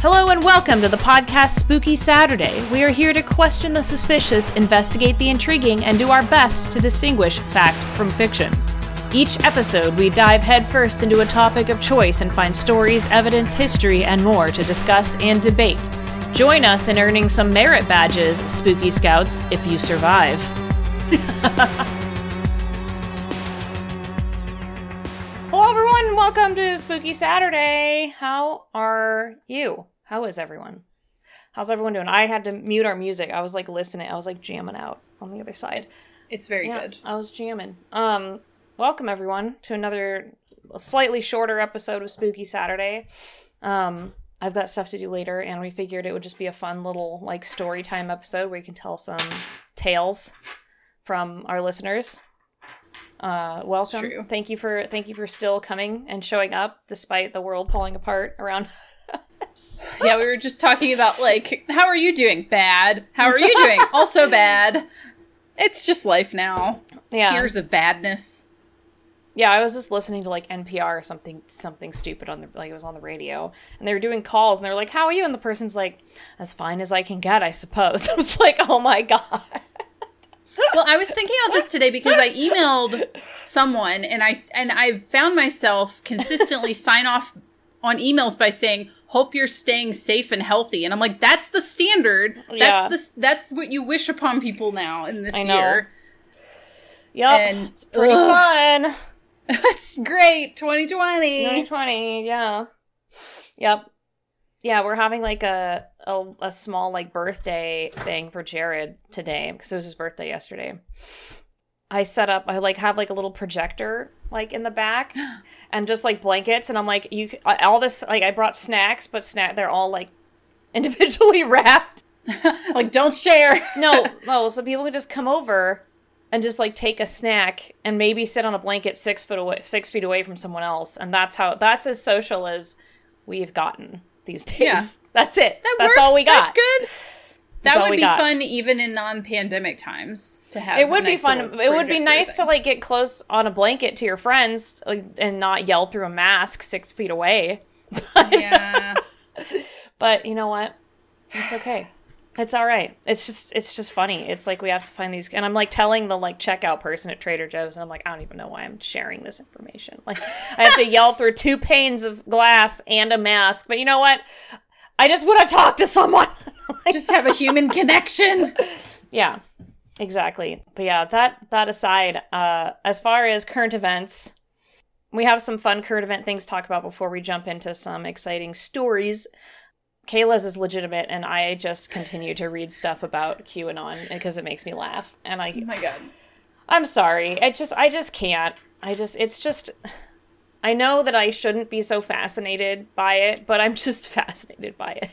Hello and welcome to the podcast Spooky Saturday. We are here to question the suspicious, investigate the intriguing, and do our best to distinguish fact from fiction. Each episode, we dive headfirst into a topic of choice and find stories, evidence, history, and more to discuss and debate. Join us in earning some merit badges, Spooky Scouts, if you survive. Spooky Saturday. How are you? How is everyone? How's everyone doing? I had to mute our music. I was like listening. I was like jamming out on the other side. It's it's very Yeah, good. I was jamming. Um, welcome everyone to another slightly shorter episode of Spooky Saturday. Um, I've got stuff to do later, and we figured it would just be a fun little like story time episode where you can tell some tales from our listeners. Uh, welcome. Thank you for thank you for still coming and showing up despite the world falling apart around. us. yeah, we were just talking about like how are you doing? Bad. How are you doing? also bad. It's just life now. yeah. Tears of badness. Yeah, I was just listening to like NPR or something something stupid on the like it was on the radio and they were doing calls and they were like, How are you? And the person's like, As fine as I can get, I suppose. I was like, Oh my god. Well, I was thinking about this today because I emailed someone and I and I found myself consistently sign off on emails by saying hope you're staying safe and healthy and I'm like that's the standard. That's Yeah. the that's what you wish upon people now in this I know. year. Yep. And- it's pretty ugh. fun. It's great. 2020. 2020, yeah. Yep. Yeah, we're having like a, a a small like birthday thing for Jared today because it was his birthday yesterday. I set up I like have like a little projector like in the back and just like blankets and I'm like you all this like I brought snacks but snack they're all like individually wrapped. like don't share. No, no, so people can just come over and just like take a snack and maybe sit on a blanket six foot away, six feet away from someone else, and that's how that's as social as we've gotten these days. Yeah. That's it. That that's works. all we got. That's good. That would be got. fun even in non-pandemic times to have. It would be fun. It would be nice to like get close on a blanket to your friends like, and not yell through a mask six feet away. Yeah. But you know what? It's okay. It's all right. It's just it's just funny. It's like we have to find these and I'm like telling the like checkout person at Trader Joe's and I'm like I don't even know why I'm sharing this information. Like I have to yell through two panes of glass and a mask. But you know what? I just want to talk to someone. Just have a human connection. yeah. Exactly. But yeah, that that aside, uh as far as current events, we have some fun current event things to talk about before we jump into some exciting stories. Kayla's is legitimate, and I just continue to read stuff about QAnon because it makes me laugh. And I, Oh my god. I'm sorry, I just, I just can't. I just, it's just, I know that I shouldn't be so fascinated by it, but I'm just fascinated by it.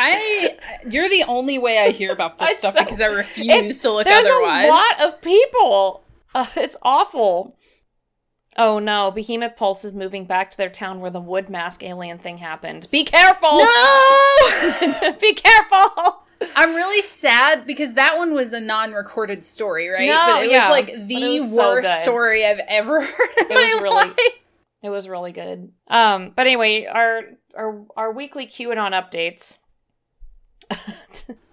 I you're the only way I hear about this stuff so- because I refuse to look there's otherwise. a lot of people. Uh, it's awful. Oh no, Behemoth Pulse is moving back to their town where the wood mask alien thing happened. Be careful! No! Be careful! I'm really sad because that one was a non-recorded story, right? No, but it yeah, was like the was worst good. story I've ever heard It was really- life. It was really good. Um, but anyway, our our our weekly QAnon updates.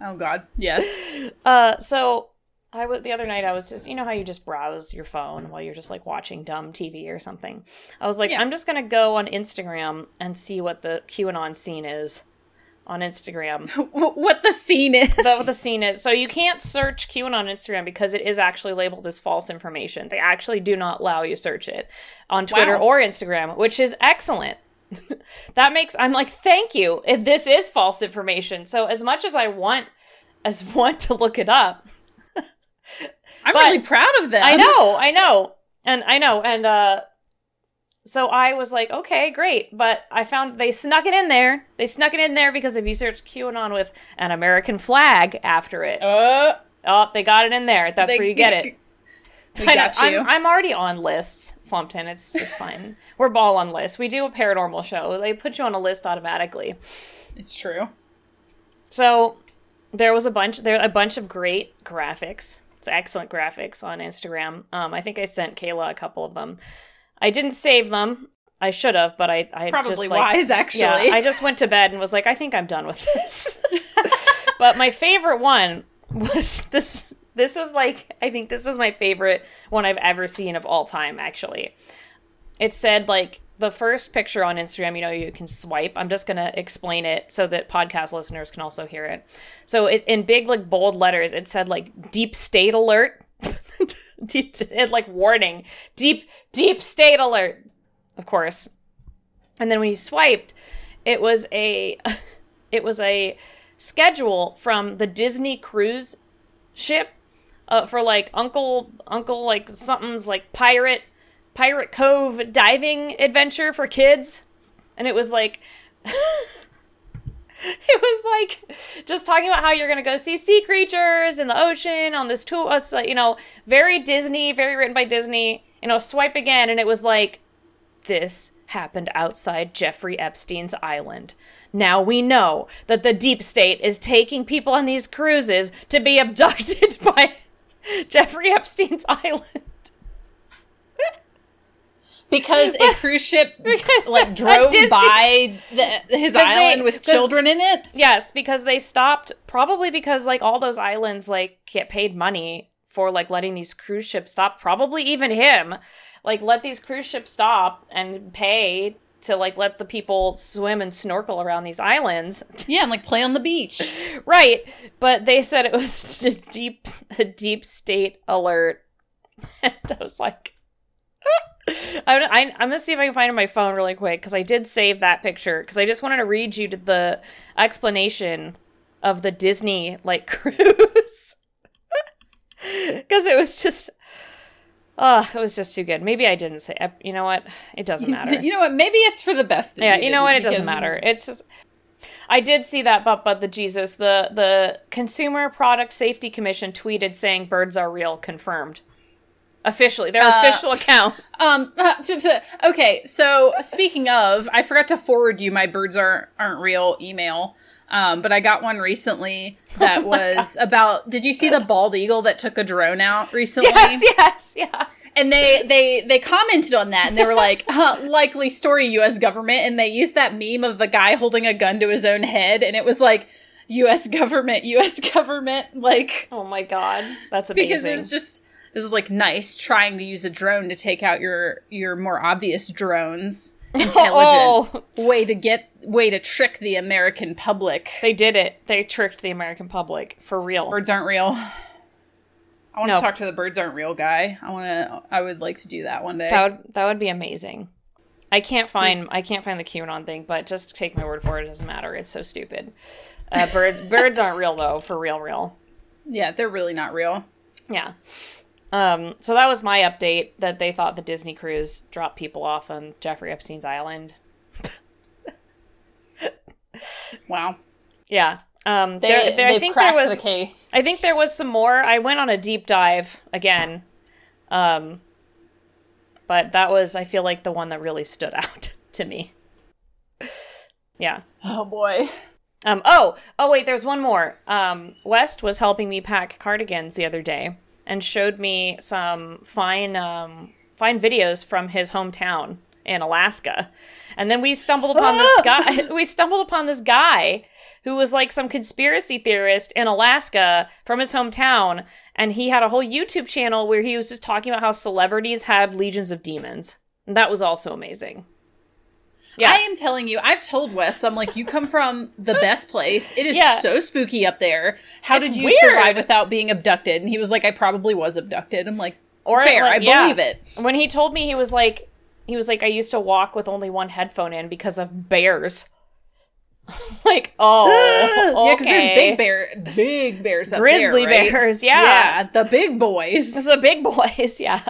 Oh god. Yes. uh, so I was the other night. I was just you know how you just browse your phone while you're just like watching dumb TV or something. I was like, Yeah. I'm just gonna go on Instagram and see what the QAnon scene is on Instagram. what the scene is. That's what the scene is. So you can't search QAnon on Instagram because it is actually labeled as false information. They actually do not allow you search it on Twitter Wow. or Instagram, which is excellent. that makes I'm like, thank you. This is false information. So as much as I want as want to look it up, I'm but- really proud of them. I know, I know. And I know. And uh so I was like, okay, great. But I found they snuck it in there. They snuck it in there because if you search QAnon with an American flag after it, Uh, Oh, they got it in there. That's they- where you get it. We I got you. I'm I'm already on lists, Flumpton. It's it's fine. We're ball on lists. We do a paranormal show. They put you on a list automatically. it's true. So there was a bunch there a bunch of great graphics. It's excellent graphics on Instagram. Um, I think I sent Kayla a couple of them. I didn't save them. I should have, but I I Probably just, like, wise, actually. Yeah, I just went to bed and was like, I think I'm done with this. but my favorite one was this. This was like, I think this was my favorite one I've ever seen of all time, actually. It said, like, the first picture on Instagram, you know, you can swipe. I'm just going to explain it so that podcast listeners can also hear it. So, it, in big, like, bold letters, it said, like, deep state alert. deep, it, like, warning. Deep, deep state alert, of course. And then when you swiped, it was a it was a schedule from the Disney cruise ship uh, for like Uncle Uncle like something's like pirate Pirate Cove diving adventure for kids, and it was like. it was like just talking about how you're gonna go see sea creatures in the ocean on this tour, uh, you know, very Disney, very written by Disney. You know, swipe again, and it was like, this happened outside Jeffrey Epstein's island. Now we know that the deep state is taking people on these cruises to be abducted by Jeffrey Epstein's island. Because a cruise ship Because like drove Disney- by the, his 'Cause they- island with children in it. Yes, because they stopped probably because like all those islands like get paid money for like letting these cruise ships stop. Probably even him. Like let these cruise ships stop and pay to like let the people swim and snorkel around these islands. Yeah, and like play on the beach. Right. But they said it was just deep a deep state alert. And I was like I'm gonna see if I can find it on my phone really quick because I did save that picture because I just wanted to read you the explanation of the Disney like cruise because it was just oh it was just too good. Maybe I didn't say you know what it doesn't matter. You know what? Maybe it's for the best. Yeah, you, you know what? It doesn't matter. It's just I did see that, but but the Jesus the the Consumer Product Safety Commission tweeted saying birds are real, confirmed. Officially, their Uh, official account. Um. Okay. So speaking of, I forgot to forward you my birds aren't aren't real email. Um, but I got one recently that was about. Did you see the bald eagle that took a drone out recently? Yes, yes, yeah. And they they they commented on that, and they were like, huh, "Likely story, U.S. government." And they used that meme of the guy holding a gun to his own head, and it was like, "U.S. government, U.S. government," like Oh my god, that's amazing. because it was just it was like nice trying to use a drone to take out your your more obvious drones. Intelligent Oh, way to get way to trick the American public. they did it. They tricked the American public for real. Birds aren't real. I want No. to talk to the birds aren't real guy. I want to. I would like to do that one day. That would that would be amazing. I can't find Please. I can't find the QAnon thing, but just take my word for it. It doesn't matter. It's so stupid. Uh, birds birds aren't real though, for real, real. yeah, they're really not real. Yeah. Um, so that was my update that they thought the Disney cruise dropped people off on Jeffrey Epstein's island. Wow. Yeah. Um, They, there, there, I think there cracked was the case. I think there was some more. I went on a deep dive again. Um, but that was I feel like the one that really stood out to me. Yeah. Oh boy. Um, oh, oh wait, there's one more. Um, West was helping me pack cardigans the other day and showed me some fine, um, fine videos from his hometown in Alaska. And then we stumbled upon this guy. We stumbled upon this guy who was like some conspiracy theorist in Alaska from his hometown, and he had a whole YouTube channel where he was just talking about how celebrities had legions of demons. And that was also amazing. Yeah. I am telling you, I've told Wes, I'm like, you come from the best place. It is Yeah. so spooky up there. How It's did you weird. survive without being abducted? And he was like, I probably was abducted. I'm like, Or, fair, like, I yeah. believe it. When he told me he was like he was like I used to walk with only one headphone in because of bears. I was like, oh, Yeah, because there's big bear, big bears up grizzly there, right? bears, yeah. yeah, the big boys. The big boys, yeah.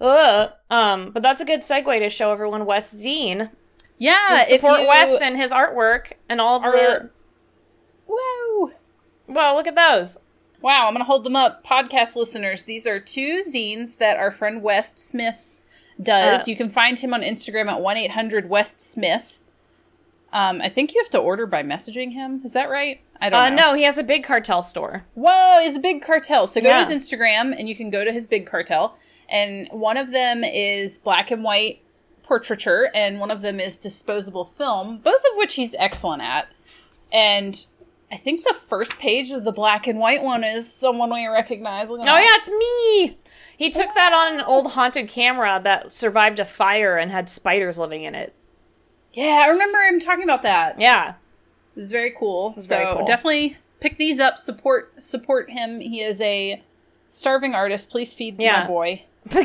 Ugh. Um, but that's a good segue to show everyone West Zine. Yeah, Support you, West and his artwork and all of the. are, whoa. Well, look at those. Wow, I'm going to hold them up. Podcast listeners, these are two zines that our friend West Smith does. Uh, you can find him on Instagram at 1 800 West Smith. Um, I think you have to order by messaging him. Is that right? I don't Uh, know. no, he has a big cartel store. Whoa, it's a big cartel. So go Yeah. to his Instagram and you can go to his big cartel. And one of them is black and white portraiture, and one of them is disposable film, both of which he's excellent at. And I think the first page of the black and white one is someone we recognize. Oh yeah, it's me. He took that on an old haunted camera that survived a fire and had spiders living in it. yeah, I remember him talking about that. Yeah. It was very cool. was so very cool. definitely pick these up. Support support him. He is a starving artist. Please feed Yeah. my boy.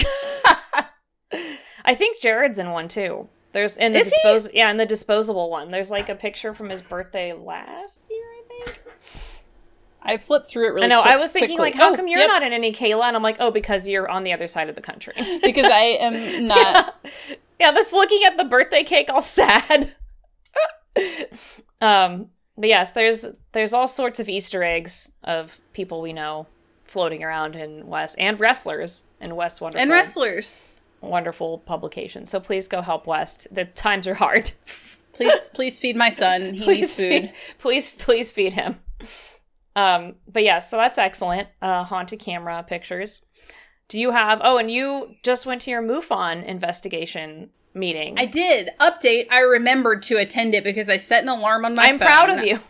I think Jared's in one too. There's in the Is dispos yeah, in the disposable one. There's like a picture from his birthday last year, I think. I flipped through it really. I know. quick- I was thinking quickly. like, how Oh, come you're yep, not in any Kayla? And I'm like, oh, because you're on the other side of the country. because I am not. yeah, this looking at the birthday cake all sad. um, but yes, there's there's all sorts of Easter eggs of people we know floating around in West and wrestlers in West Wonderful and wrestlers. Wonderful publication. So please go help West. The times are hard. Please, please feed my son. He needs food. feed, please please feed him. Um, but yes, so that's excellent. Uh, haunted camera pictures. Do you have? Oh, and you just went to your MUFON investigation meeting. I did update. I remembered to attend it because I set an alarm on my I'm phone. proud of you.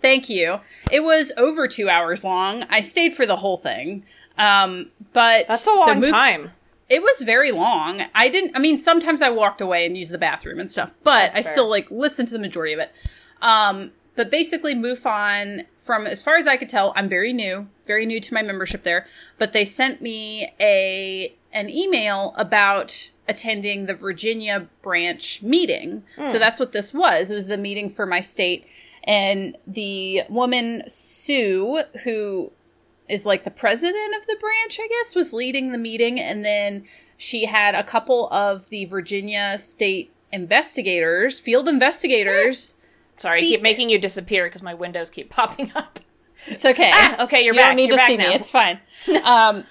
Thank you. It was over two hours long. I stayed for the whole thing. Um, but That's a so long time. It was very long. I didn't. I mean, sometimes I walked away and used the bathroom and stuff, but That's I fair. still like listened to the majority of it. Um, but basically, MUFON, from as far as I could tell, I'm very new, very new to my membership there. But they sent me a an email about attending the Virginia branch meeting. So that's what this was. It was the meeting for my state, and the woman Sue, who is like the president of the branch, I guess, was leading the meeting. And then she had a couple of the Virginia state investigators, field investigators. Sorry, I keep making you disappear because my windows keep popping up. It's okay. Ah, okay, you're you back. don't need You're to see now. me. It's fine. Um,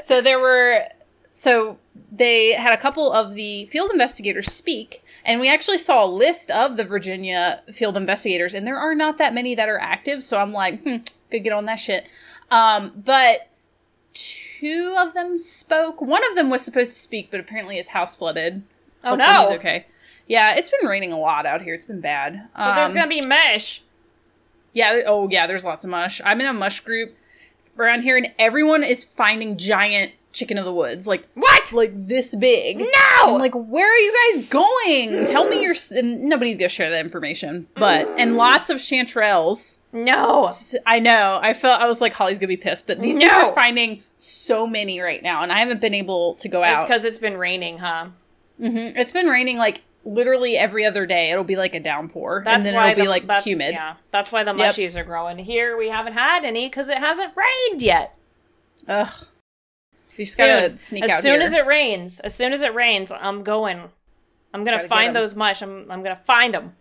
so there were, so they had a couple of the field investigators speak, and we actually saw a list of the Virginia field investigators, and there are not that many that are active. So I'm like, hmm, good get on that shit. Um, but two of them spoke. One of them was supposed to speak, but apparently his house flooded. Oh Hopefully no! he's okay. Yeah, it's been raining a lot out here. It's been bad. But there's Um, gonna be mesh. yeah. Oh, yeah. There's lots of mush. I'm in a mush group around here, and everyone is finding giant chicken of the woods, like What? like this big. No! I'm like, where are you guys going? Tell me your. s- And nobody's gonna share that information, but and lots of chanterelles. no. I know. I felt I was like, Holly's gonna be pissed, but these people are finding so many right now, and I haven't been able to go It's out. because it's been raining, huh? Mm-hmm. It's been raining like literally every other day. It'll be like a downpour, That's and then why it'll be like humid. Yeah, that's why the Yep. mushies are growing. Here we haven't had any because it hasn't rained yet. Ugh. You just Soon. gotta sneak as out soon here. as it rains, as soon as it rains, I'm going. I'm gonna Gotta get those mush. I'm I'm gonna find them.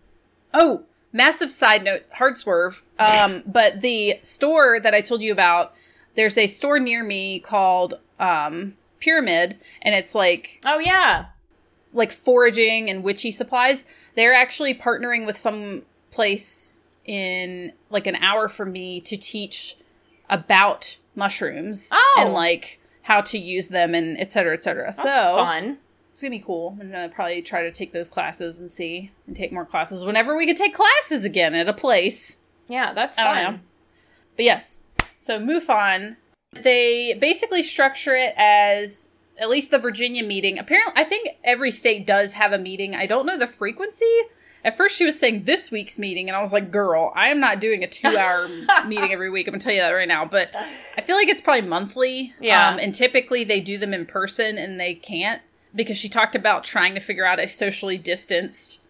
Oh, massive side note, hard swerve. Um, but the store that I told you about, there's a store near me called um Pyramid, and it's like Oh yeah, like foraging and witchy supplies. They're actually partnering with some place in like an hour from me to teach about mushrooms Oh. and like how to use them and et cetera, et cetera. that's so fun. it's gonna be cool. I'm gonna probably try to take those classes and see and take more classes whenever we can take classes again at a place. Yeah, that's fun. But yes, so MUFON, they basically structure it as at least the Virginia meeting. Apparently, I think every state does have a meeting. I don't know the frequency. At first, she was saying this week's meeting, and I was like, girl, I am not doing a two hour meeting every week. I'm gonna tell you that right now. But I feel like it's probably monthly. Yeah. Um, and typically, they do them in person, and they can't because she talked about trying to figure out a socially distanced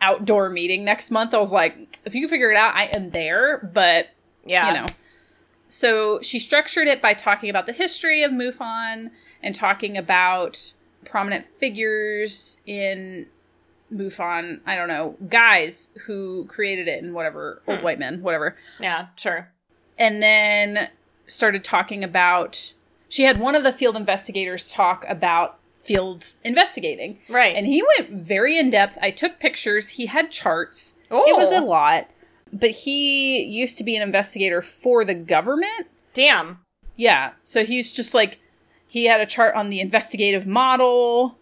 outdoor meeting next month. I was like, if you can figure it out, I am there. But Yeah, you know. So she structured it by talking about the history of MUFON and talking about prominent figures in MUFON. I don't know, guys who created it and whatever, old white men, whatever. yeah, sure. And then started talking about. She had one of the field investigators talk about field investigating. Right. And he went very in depth. I took pictures. He had charts. It was Oh. a lot. But he used to be an investigator for the government. Damn. Yeah. So he's just like, he had a chart on the investigative model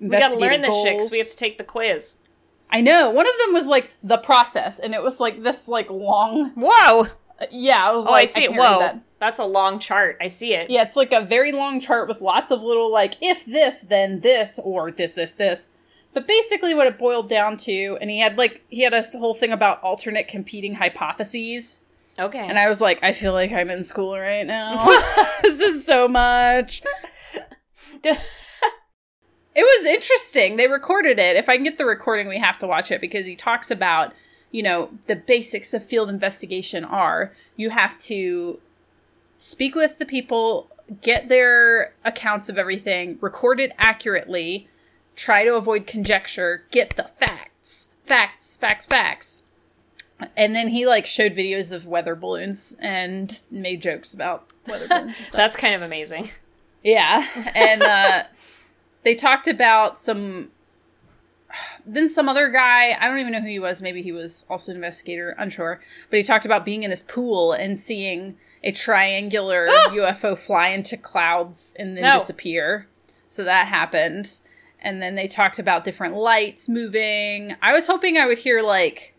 We gotta learn investigative this shit 'cause goals. we have to take the quiz. I know. One of them was like the process, and it was like this like long. Whoa! Yeah, I was Oh, like, I see it. can't read Whoa, that. that's a long chart. I see it. Yeah, it's like a very long chart with lots of little like if this then this or this this this. But basically what it boiled down to and he had like he had a whole thing about alternate competing hypotheses Okay. and I was like I feel like I'm in school right now. this is so much. It was interesting. They recorded it. If I can get the recording, we have to watch it because he talks about, you know, the basics of field investigation are you have to speak with the people, get their accounts of everything, record it accurately, try to avoid conjecture, get the facts. Facts, facts, facts. And then he like showed videos of weather balloons and made jokes about weather balloons and stuff. That's kind of amazing. Yeah, and uh, they talked about some. Then some other guy, I don't even know who he was. Maybe he was also an investigator, unsure. But he talked about being in his pool and seeing a triangular ah! UFO fly into clouds and then No. disappear. So that happened. And then they talked about different lights moving. I was hoping I would hear like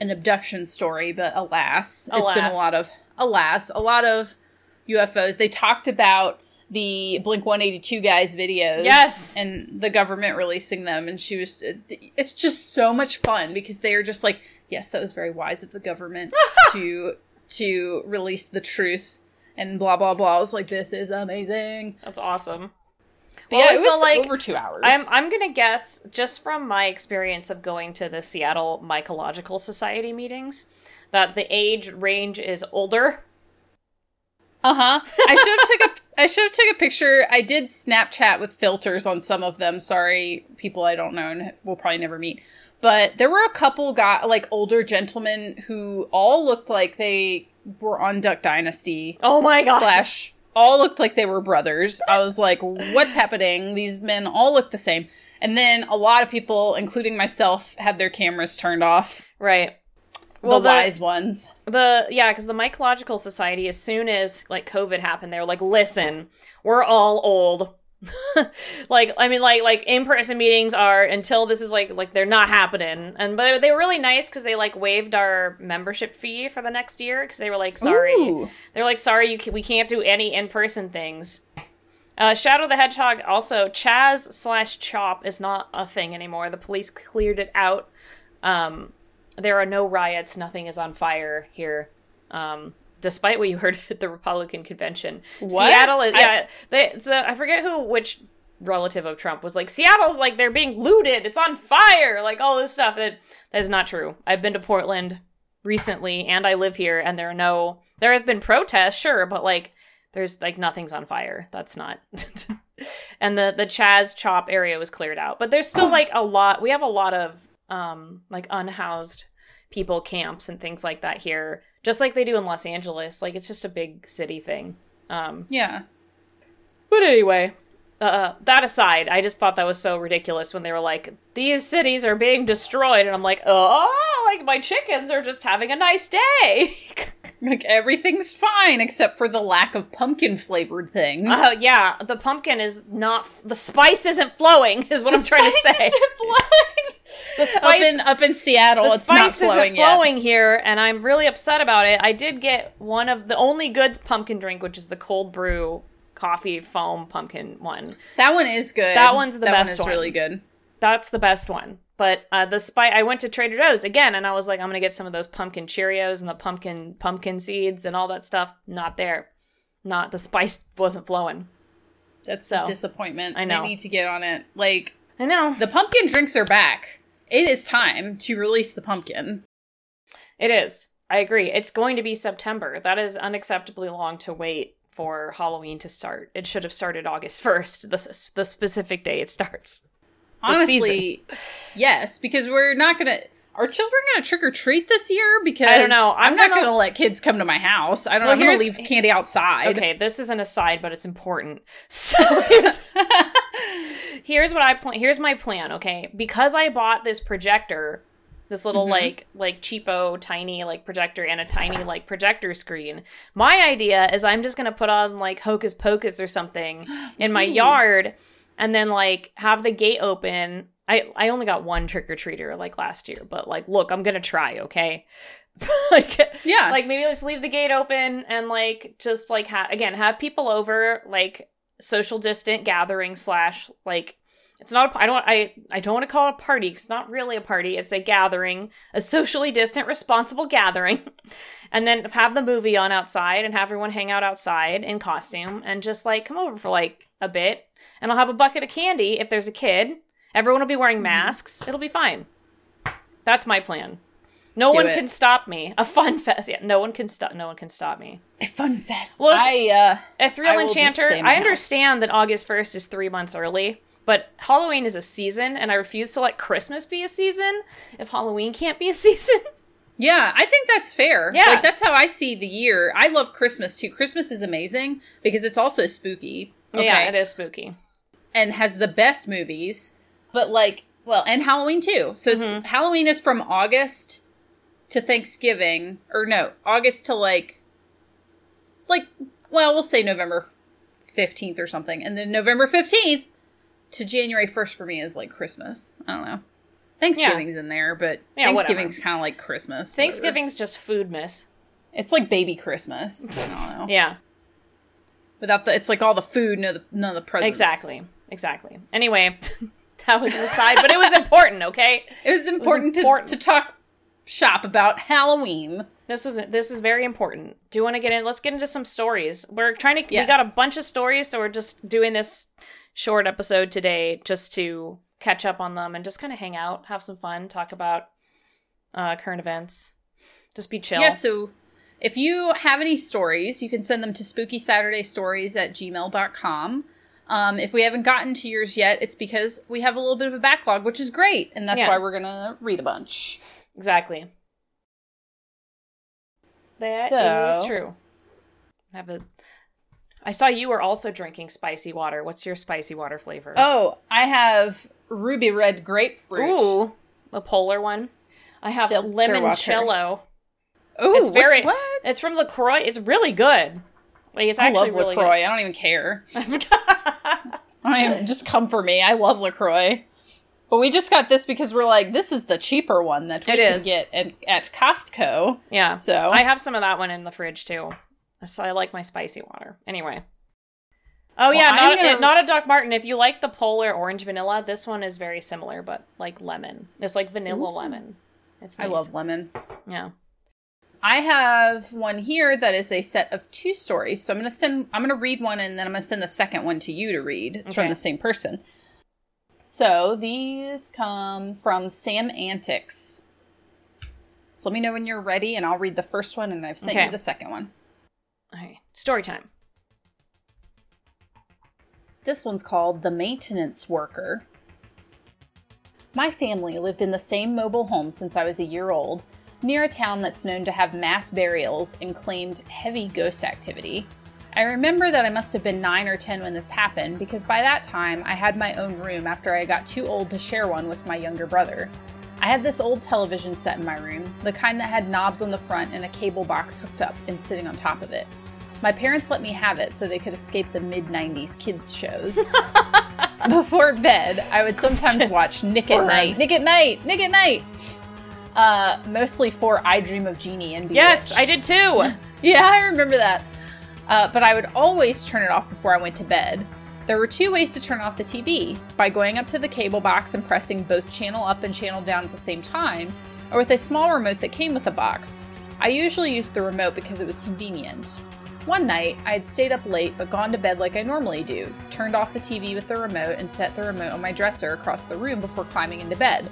an abduction story, but alas, it's been a lot of alas, a lot of UFOs. They talked about the Blink 182 guys videos Yes. and the government releasing them and she was it's just so much fun because they are just like yes that was very wise of the government to to release the truth and blah blah blah I was like this is amazing That's awesome. but What yeah it was the, like- over two hours I'm I'm gonna guess just from my experience of going to the Seattle Mycological Society meetings that the age range is older. Uh-huh. I should have took a I should have took a picture. I did Snapchat with filters on some of them. Sorry, people I don't know and we'll probably never meet. But there were a couple got like older gentlemen who all looked like they were on Duck Dynasty Oh my god! slash all looked like they were brothers. I was like, what's happening? These men all look the same. And then a lot of people, including myself, had their cameras turned off. Right. The Well, the, wise ones. the yeah, because the Mycological Society, as soon as like COVID happened, they were like, "Listen, we're all old." like I mean, like like in person meetings are until this is like like they're not happening. And but they were really nice because they like waived our membership fee for the next year because they were like, "Sorry, They're like, sorry, you can, we can't do any in person things. Uh, Shadow the Hedgehog also Chaz slash Chop is not a thing anymore. The police cleared it out. Um, there are no riots. Nothing is on fire here. Um, despite what you heard at the Republican convention, What? Seattle is I- yeah. They, so I forget who which relative of Trump was like Seattle's like they're being looted. It's on fire. Like all this stuff. That that is not true. I've been to Portland recently and I live here and there are no there have been protests, sure, but like there's like nothing's on fire. That's not and the the Chaz Chop area was cleared out. But there's still like a lot we have a lot of um like unhoused people camps and things like that here. Just like they do in Los Angeles. Like it's just a big city thing. Um Yeah. but anyway, uh, that aside, I just thought that was so ridiculous when they were like, "These cities are being destroyed," and I'm like, "Oh, like my chickens are just having a nice day." Like everything's fine except for the lack of pumpkin flavored things. Oh yeah, the pumpkin is not. The spice isn't flowing. Is what I'm trying to say. The up in up in Seattle, the it's not flowing isn't yet. flowing here, and I'm really upset about it. I did get one of the only good pumpkin drink, which is the cold brew coffee foam pumpkin one. That one is good. That one's the that best one. is one. really good. That's the best one. But uh, the spice, I went to Trader Joe's again, and I was like, I'm gonna get some of those pumpkin Cheerios and the pumpkin pumpkin seeds and all that stuff. Not there. Not the spice wasn't flowing. That's So, a disappointment. I know. They need to get on it. Like I know the pumpkin drinks are back. It is time to release the pumpkin. it is. I agree. It's going to be September. That is unacceptably long to wait for Halloween to start. It should have started August first, the the specific day it starts. Honestly, yes, because we're not gonna. Are children gonna trick or treat this year? Because I don't know. I'm, I'm not gonna- gonna let kids come to my house. I don't. Well, I'm gonna leave candy outside. Okay, this is an aside, but it's important. So here's, here's what I plan. Here's my plan. Okay, because I bought this projector, this little Mhm. like like cheapo tiny like projector and a tiny like projector screen. My idea is I'm just gonna put on like Hocus Pocus or something in my Ooh. yard. and then like have the gate open. I I only got one trick or treater like last year, but like look, I'm gonna try, okay? like Yeah. like maybe just leave the gate open and like just like ha- again have people over like social distant gathering slash like it's not a, I don't I I don't want to call it a party it's not really a party it's a gathering a socially distant responsible gathering and then have the movie on outside and have everyone hang out outside in costume and just like come over for like a bit and I'll have a bucket of candy if there's a kid everyone will be wearing masks it'll be fine that's my plan no Do one it. can stop me. A fun fest. Yeah, no one can stop. No one can stop me. a fun fest. Look- I uh A I Thrill just Enchanter. stay in my I house. understand that August first is three months early, but Halloween is a season, and I refuse to let Christmas be a season if Halloween can't be a season. Yeah, I think that's fair. Yeah. Like that's how I see the year. I love Christmas too. Christmas is amazing because it's also spooky. Okay. Yeah, it is spooky. And has the best movies. But like well, and Halloween too. So it's Mhm. Halloween is from August to Thanksgiving. Or no, August to like like well, we'll say November fifteenth or something. And then November fifteenth to January first for me is like Christmas. I don't know. Thanksgiving's in there, but Yeah. Thanksgiving's kind of like Christmas. whatever. Thanksgiving's just food, miss. It's like baby Christmas. I don't know. Yeah, Without the, it's like all the food, no, the, none of the presents. exactly, exactly. Anyway, that was an aside, but it was important. Okay, It was important, important. To, to talk shop about Halloween. this was this is very important. Do you want to get in? Let's get into some stories. We're trying to. We got a bunch of stories, so we're just doing this short episode today just to catch up on them and just kind of hang out, have some fun, talk about uh, current events. Just be chill. Yeah, so if you have any stories, you can send them to spookysaturdaystories at gmail.com. Um, if we haven't gotten to yours yet, it's because we have a little bit of a backlog, which is great. And that's Yeah. why we're going to read a bunch. exactly. That so, is true. I have a. I saw you were also drinking spicy water. What's your spicy water flavor? Oh, I have ruby red grapefruit. Ooh, the polar one. I have Seltzer limoncello. Ooh, It's very- What? It's from Lacroix. It's really good. Like it's I actually love really LaCroix. I don't even care. I just come for me. I love LaCroix. But we just got this because we're like, this is the cheaper one that we It can is. get at, at Costco. yeah. So I have some of that one in the fridge too. So I like my spicy water. Anyway. Oh yeah, not, gonna- a, not a Doc Martin. If you like the polar orange vanilla, this one is very similar, but like lemon. It's like vanilla Ooh. lemon. It's I love lemon. Yeah. I have one here that is a set of two stories. So I'm gonna send I'm gonna read one and then I'm gonna send the second one to you to read. It's from the same person. So these come from Sam Antics. So let me know when you're ready and I'll read the first one and I've sent Okay. you the second one. Okay. Story time. This one's called The Maintenance Worker. My family lived in the same mobile home since I was a year old, near a town that's known to have mass burials and claimed heavy ghost activity. I remember that I must have been 9 or 10 when this happened because by that time I had my own room after I got too old to share one with my younger brother. I had this old television set in my room, the kind that had knobs on the front and a cable box hooked up and sitting on top of it. My parents let me have it so they could escape the mid 90s kids shows. Before bed, I would sometimes watch Nick at Night. Nick at Night! Nick at Night! Uh, mostly for I Dream of Jeannie and Bewitched. Yes, I did too. Yeah, I remember that. Uh, but I would always turn it off before I went to bed. There were two ways to turn off the TV by going up to the cable box and pressing both channel up and channel down at the same time, or with a small remote that came with the box. I usually used the remote because it was convenient. One night, I had stayed up late but gone to bed like I normally do, turned off the TV with the remote, and set the remote on my dresser across the room before climbing into bed.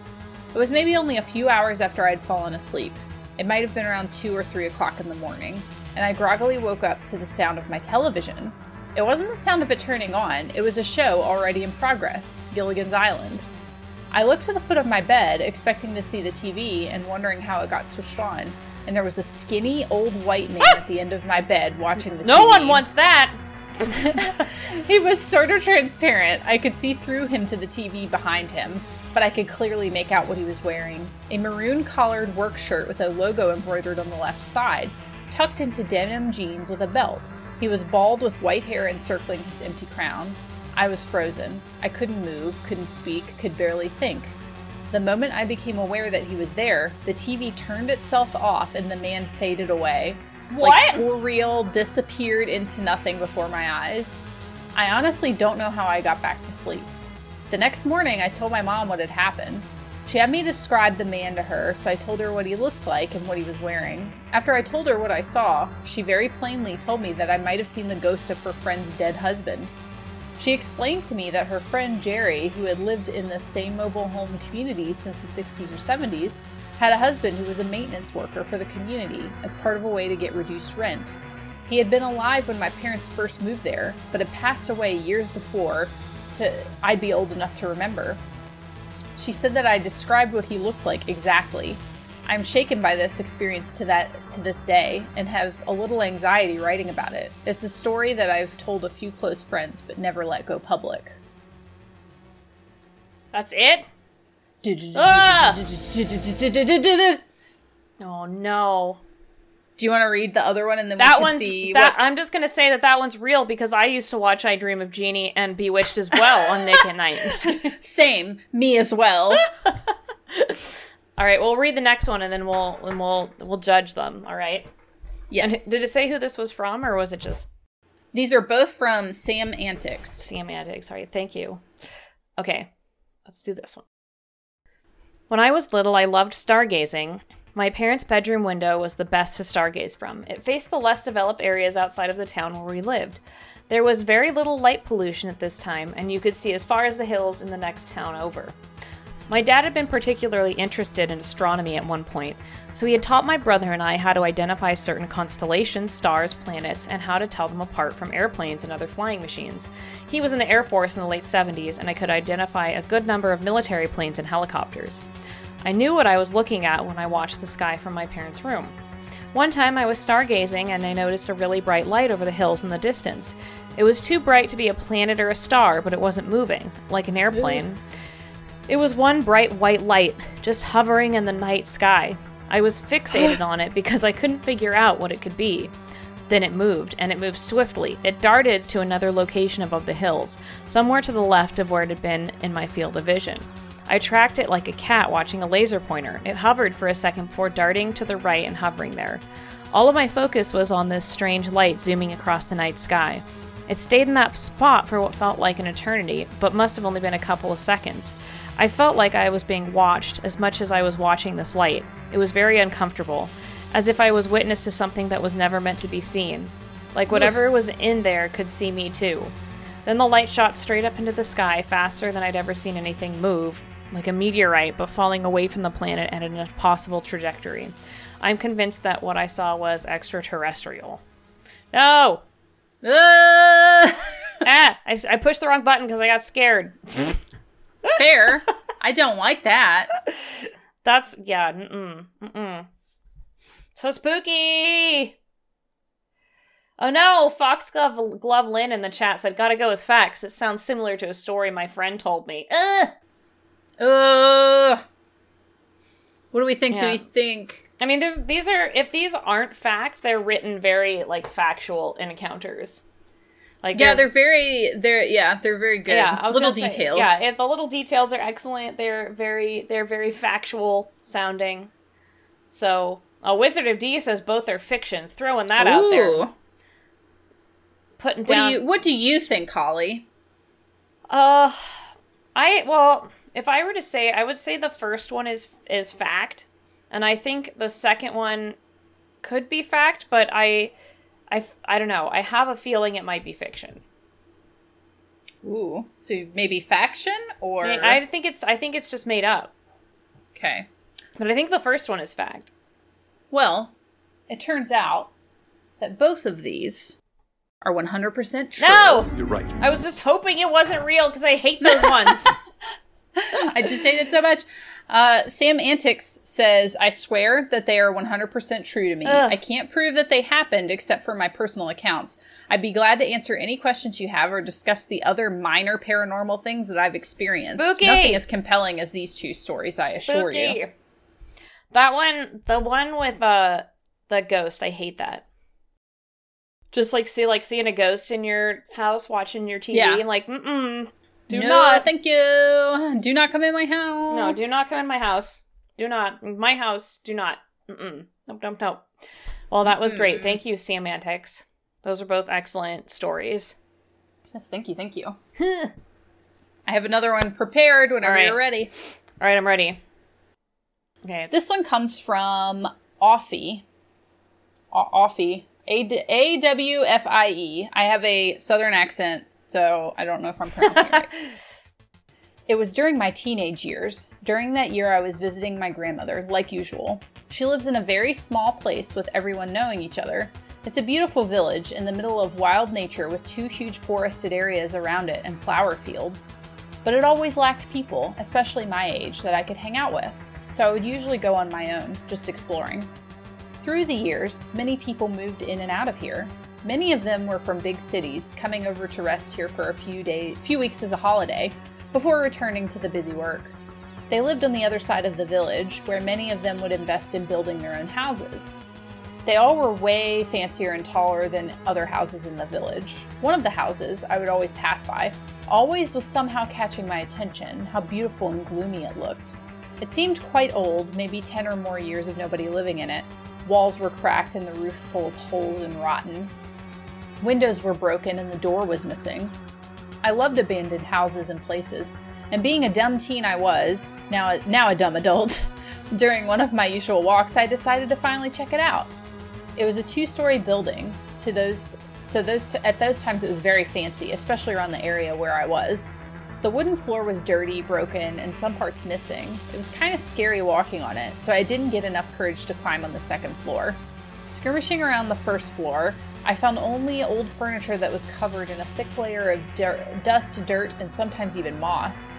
It was maybe only a few hours after I had fallen asleep. It might have been around 2 or 3 o'clock in the morning, and I groggily woke up to the sound of my television. It wasn't the sound of it turning on, it was a show already in progress Gilligan's Island. I looked to the foot of my bed, expecting to see the TV and wondering how it got switched on, and there was a skinny old white man at the end of my bed watching the No TV. one wants that. He was sort of transparent. I could see through him to the TV behind him, but I could clearly make out what he was wearing a maroon collared work shirt with a logo embroidered on the left side, tucked into denim jeans with a belt. He was bald with white hair encircling his empty crown. I was frozen. I couldn't move, couldn't speak, could barely think. The moment I became aware that he was there, the TV turned itself off and the man faded away. What? Like for real, disappeared into nothing before my eyes. I honestly don't know how I got back to sleep. The next morning, I told my mom what had happened. She had me describe the man to her, so I told her what he looked like and what he was wearing. After I told her what I saw, she very plainly told me that I might have seen the ghost of her friend's dead husband. She explained to me that her friend Jerry, who had lived in the same mobile home community since the 60s or 70s, had a husband who was a maintenance worker for the community as part of a way to get reduced rent. He had been alive when my parents first moved there, but had passed away years before to I'd be old enough to remember. She said that I described what he looked like exactly. I'm shaken by this experience to that to this day and have a little anxiety writing about it. It's a story that I've told a few close friends but never let go public. That's it? Ah! Oh no. Do you want to read the other one and then we That can one's see that what I'm just gonna say that that one's real because I used to watch I Dream of Jeannie and Bewitched as well on Nick at Nights. same me as well. All right, we'll read the next one and then we'll and we'll we'll judge them. All right. And yes. did it say who this was from, or was it just These are both from Sam Antics. Sam Antics? All right, thank you. Okay, let's do this one. When I was little, I loved stargazing. My parents' bedroom window was the best to stargaze from. It faced the less developed areas outside of the town where we lived. There was very little light pollution at this time, and you could see as far as the hills in the next town over. My dad had been particularly interested in astronomy at one point, so he had taught my brother and I how to identify certain constellations, stars, planets, and how to tell them apart from airplanes and other flying machines. He was in the Air Force in the late 70s, and I could identify a good number of military planes and helicopters. I knew what I was looking at when I watched the sky from my parents' room. One time I was stargazing and I noticed a really bright light over the hills in the distance. It was too bright to be a planet or a star, but it wasn't moving, like an airplane. It was one bright white light, just hovering in the night sky. I was fixated on it because I couldn't figure out what it could be. Then it moved, and it moved swiftly. It darted to another location above the hills, somewhere to the left of where it had been in my field of vision. I tracked it like a cat watching a laser pointer. It hovered for a second before darting to the right and hovering there. All of my focus was on this strange light zooming across the night sky. It stayed in that spot for what felt like an eternity, but must have only been a couple of seconds. I felt like I was being watched as much as I was watching this light. It was very uncomfortable, as if I was witness to something that was never meant to be seen. Like whatever was in there could see me too. Then the light shot straight up into the sky, faster than I'd ever seen anything move, like a meteorite, but falling away from the planet at an impossible trajectory. I'm convinced that what I saw was extraterrestrial. No! Uh, ah! I, I pushed the wrong button because I got scared. fair. I don't like that. That's, yeah, mm-mm, mm-mm. So spooky! Oh no, Foxglove Glove Lynn in the chat said, gotta go with facts. It sounds similar to a story my friend told me. Ugh! Uh, what do we think? Do we think? I mean, there's these are if these aren't fact, they're written very like factual encounters. Like Yeah, they're very. They're yeah, they're very good. yeah, I was little gonna say, details. yeah, the little details are excellent. They're very they're very factual sounding. So, a Wizard of D says both are fiction. Throwing that out there, Ooh. putting What down. do you What do you think, Holly? Uh, I well, if I were to say, I would say the first one is is fact, and I think the second one could be fact, but I, I, I don't know. I have a feeling it might be fiction. Ooh, so maybe faction or I, mean, I think it's I think it's just made up, okay. but I think the first one is fact. Well, it turns out that both of these are one hundred percent true. No, You're right. I was just hoping it wasn't real because I hate those ones. I just hate it so much. Uh, Sam Antics says, I swear that they are 100% true to me. Ugh. I can't prove that they happened except for my personal accounts. I'd be glad to answer any questions you have or discuss the other minor paranormal things that I've experienced. Spooky. Nothing as compelling as these two stories, I assure you. That one, the one with uh the ghost, I hate that. Just like see like seeing a ghost in your house watching your TV Yeah. and like, mm-mm. Do no, not thank you. Do not come in my house. No, do not come in my house. Do not. My house, do not. Mm-mm. Nope, nope, nope. Well, that was great. Mm. Thank you, Semantics. Those are both excellent stories. Yes, thank you, thank you. I have another one prepared whenever All right. you're ready. All right, I'm ready. Okay. This one comes from Offie. O- Offie. A W F I E. I have a southern accent, so I don't know if I'm pronouncing it right. It was during my teenage years. During that year, I was visiting my grandmother, like usual. She lives in a very small place with everyone knowing each other. It's a beautiful village in the middle of wild nature with two huge forested areas around it and flower fields. But it always lacked people, especially my age, that I could hang out with, so I would usually go on my own, just exploring. Through the years, many people moved in and out of here. Many of them were from big cities, coming over to rest here for a few days, few weeks as a holiday, before returning to the busy work. They lived on the other side of the village, where many of them would invest in building their own houses. They all were way fancier and taller than other houses in the village. One of the houses I would always pass by always was somehow catching my attention, how beautiful and gloomy it looked. It seemed quite old, maybe 10 or more years of nobody living in it. Walls were cracked and the roof full of holes and rotten. Windows were broken and the door was missing. I loved abandoned houses and places, and being a dumb teen I was, now now a dumb adult, during one of my usual walks I decided to finally check it out. It was a two-story building. To those so those at those times it was very fancy, especially around the area where I was. The wooden floor was dirty, broken, and some parts missing. It was kind of scary walking on it, so I didn't get enough courage to climb on the second floor. Skirmishing around the first floor, I found only old furniture that was covered in a thick layer of dirt, dust, dirt, and sometimes even moss.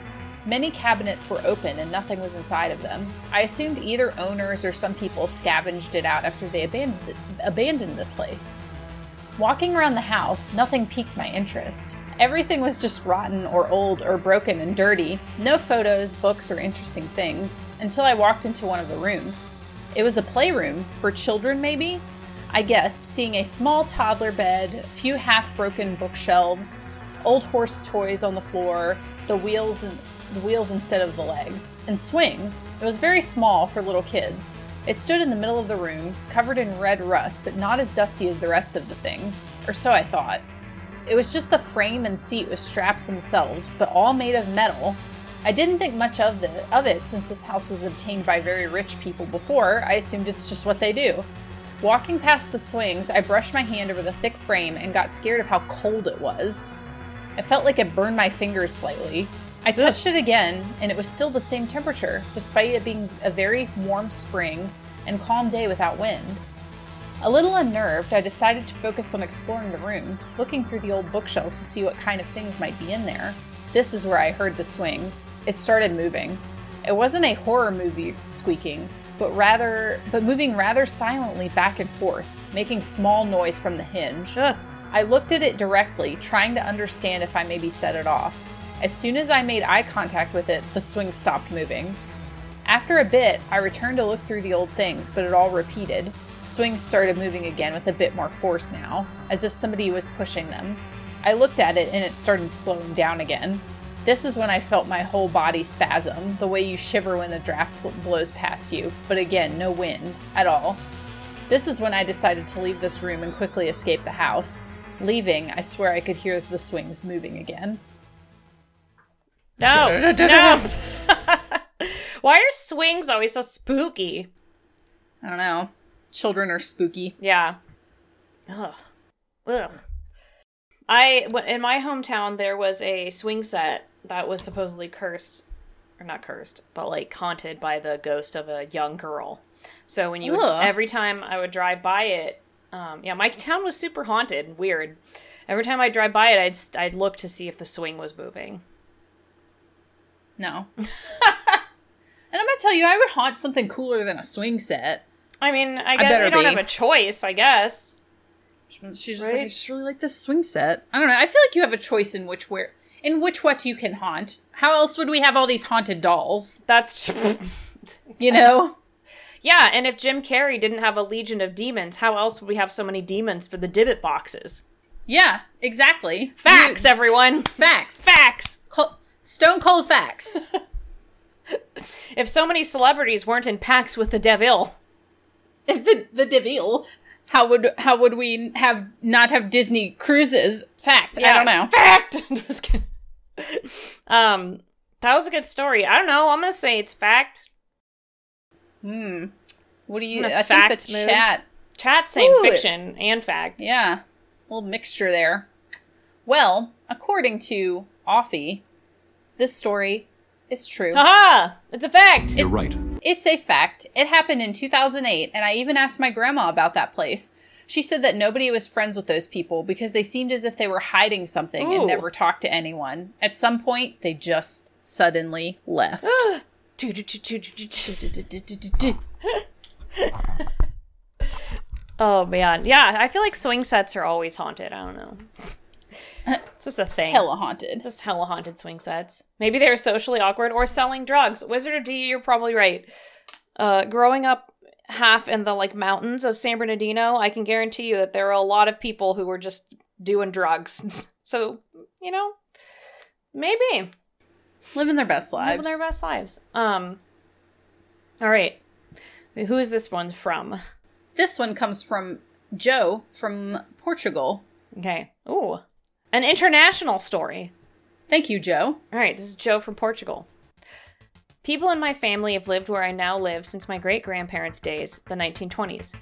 Many cabinets were open and nothing was inside of them. I assumed either owners or some people scavenged it out after they abandoned, abandoned this place. Walking around the house, nothing piqued my interest. Everything was just rotten or old or broken and dirty. No photos, books, or interesting things until I walked into one of the rooms. It was a playroom for children, maybe? I guessed, seeing a small toddler bed, a few half broken bookshelves, old horse toys on the floor, the wheels and the wheels instead of the legs, and swings. It was very small for little kids. It stood in the middle of the room, covered in red rust, but not as dusty as the rest of the things, or so I thought. It was just the frame and seat with straps themselves, but all made of metal. I didn't think much of the of it since this house was obtained by very rich people before. I assumed it's just what they do. Walking past the swings, I brushed my hand over the thick frame and got scared of how cold it was. I felt like it burned my fingers slightly. I touched it again, and it was still the same temperature, despite it being a very warm spring and calm day without wind. A little unnerved, I decided to focus on exploring the room, looking through the old bookshelves to see what kind of things might be in there. This is where I heard the swings. It started moving. It wasn't a horror movie squeaking, but rather but moving rather silently back and forth, making small noise from the hinge. Ugh. I looked at it directly, trying to understand if I maybe set it off. As soon as I made eye contact with it, the swing stopped moving. After a bit, I returned to look through the old things, but it all repeated. Swings started moving again with a bit more force now, as if somebody was pushing them. I looked at it and it started slowing down again. This is when I felt my whole body spasm, the way you shiver when a draft bl- blows past you, but again, no wind at all. This is when I decided to leave this room and quickly escape the house. Leaving, I swear I could hear the swings moving again. No, no. Why are swings always so spooky? I don't know. Children are spooky. Yeah. Ugh. Ugh. I in my hometown there was a swing set that was supposedly cursed, or not cursed, but like haunted by the ghost of a young girl. So when you would, every time I would drive by it, um, yeah, my town was super haunted, and weird. Every time I drive by it, I'd I'd look to see if the swing was moving. No. and I'm gonna tell you, I would haunt something cooler than a swing set. I mean, I guess I we don't be. have a choice, I guess. She's just Right? like, I just really like this swing set. I don't know. I feel like you have a choice in which where in which what you can haunt. How else would we have all these haunted dolls? That's You know? Yeah, and if Jim Carrey didn't have a legion of demons, how else would we have so many demons for the Dybbuk boxes? Yeah, exactly. Facts, You- everyone. Facts. Facts. Co- Stone cold facts. If so many celebrities weren't in packs with the devil. the the devil. How would how would we have not have Disney cruises? Fact. I don't know. Fact. Just kidding. Um, that was a good story. I don't know. I'm gonna say it's fact. Hmm. What do you? In a I think fact the mood. chat. Chat saying Ooh. fiction and fact. Yeah, a little mixture there. Well, according to Offie, this story is true. Haha! It's a fact. You're right. It's a fact. It happened in 2008, and I even asked my grandma about that place. She said that nobody was friends with those people because they seemed as if they were hiding something Ooh. and never talked to anyone. At some point, they just suddenly left. oh man, yeah. I feel like swing sets are always haunted. I don't know. It's just a thing. Hella haunted. Just hella haunted swing sets. Maybe they're socially awkward or selling drugs. Wizard of D, you're probably right. Uh, growing up half in the like mountains of San Bernardino, I can guarantee you that there are a lot of people who were just doing drugs. so you know, maybe Living their best lives. living their best lives. Um. All right, who is this one from? This one comes from Joe from Portugal. Okay. Ooh, an international story. Thank you, Joe. All right, this is Joe from Portugal. People in my family have lived where I now live since my great grandparents' days, the 1920s.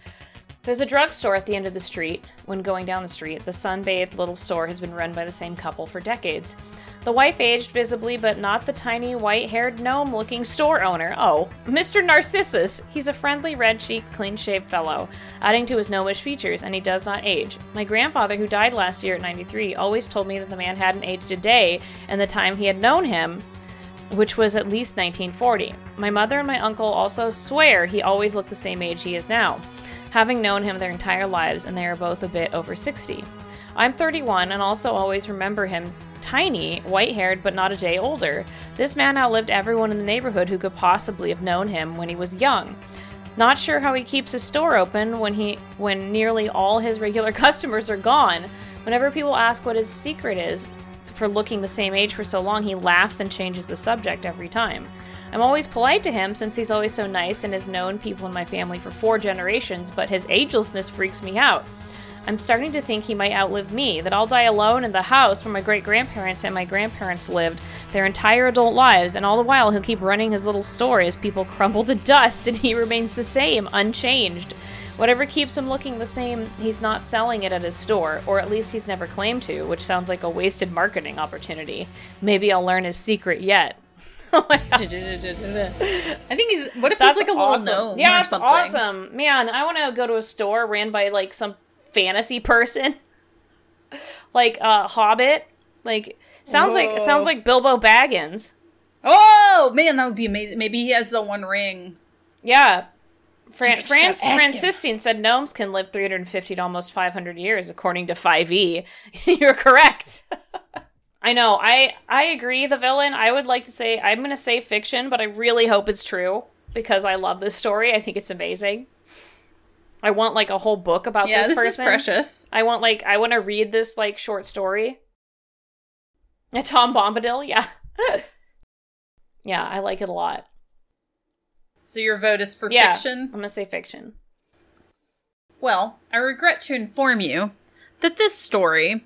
There's a drugstore at the end of the street. When going down the street, the sun bathed little store has been run by the same couple for decades. The wife aged visibly, but not the tiny, white haired, gnome looking store owner. Oh, Mr. Narcissus. He's a friendly, red cheeked, clean shaved fellow, adding to his gnomish features, and he does not age. My grandfather, who died last year at 93, always told me that the man hadn't aged a day in the time he had known him, which was at least 1940. My mother and my uncle also swear he always looked the same age he is now, having known him their entire lives, and they are both a bit over 60. I'm 31 and also always remember him tiny, white haired, but not a day older. This man outlived everyone in the neighborhood who could possibly have known him when he was young. Not sure how he keeps his store open when he when nearly all his regular customers are gone. Whenever people ask what his secret is for looking the same age for so long, he laughs and changes the subject every time. I'm always polite to him since he's always so nice and has known people in my family for four generations, but his agelessness freaks me out. I'm starting to think he might outlive me, that I'll die alone in the house where my great grandparents and my grandparents lived their entire adult lives, and all the while he'll keep running his little store as people crumble to dust and he remains the same, unchanged. Whatever keeps him looking the same, he's not selling it at his store, or at least he's never claimed to, which sounds like a wasted marketing opportunity. Maybe I'll learn his secret yet. Oh. I think he's. What if That's he's like a little awesome. gnome Yeah, or something? awesome. Man, I want to go to a store ran by like some fantasy person, like uh, Hobbit. Like sounds like it sounds like Bilbo Baggins. Oh man, that would be amazing. Maybe he has the One Ring. Yeah. Fran- France ask. Francistine said gnomes can live 350 to almost 500 years, according to 5e. You're correct. I know. I I agree. The villain. I would like to say I'm going to say fiction, but I really hope it's true because I love this story. I think it's amazing. I want like a whole book about Yeah, this, this, is person. precious. I want like I want to read this like short story. A Tom Bombadil, yeah. yeah, I like it a lot. So your vote is for Yeah. fiction. I'm gonna say fiction. Well, I regret to inform you that this story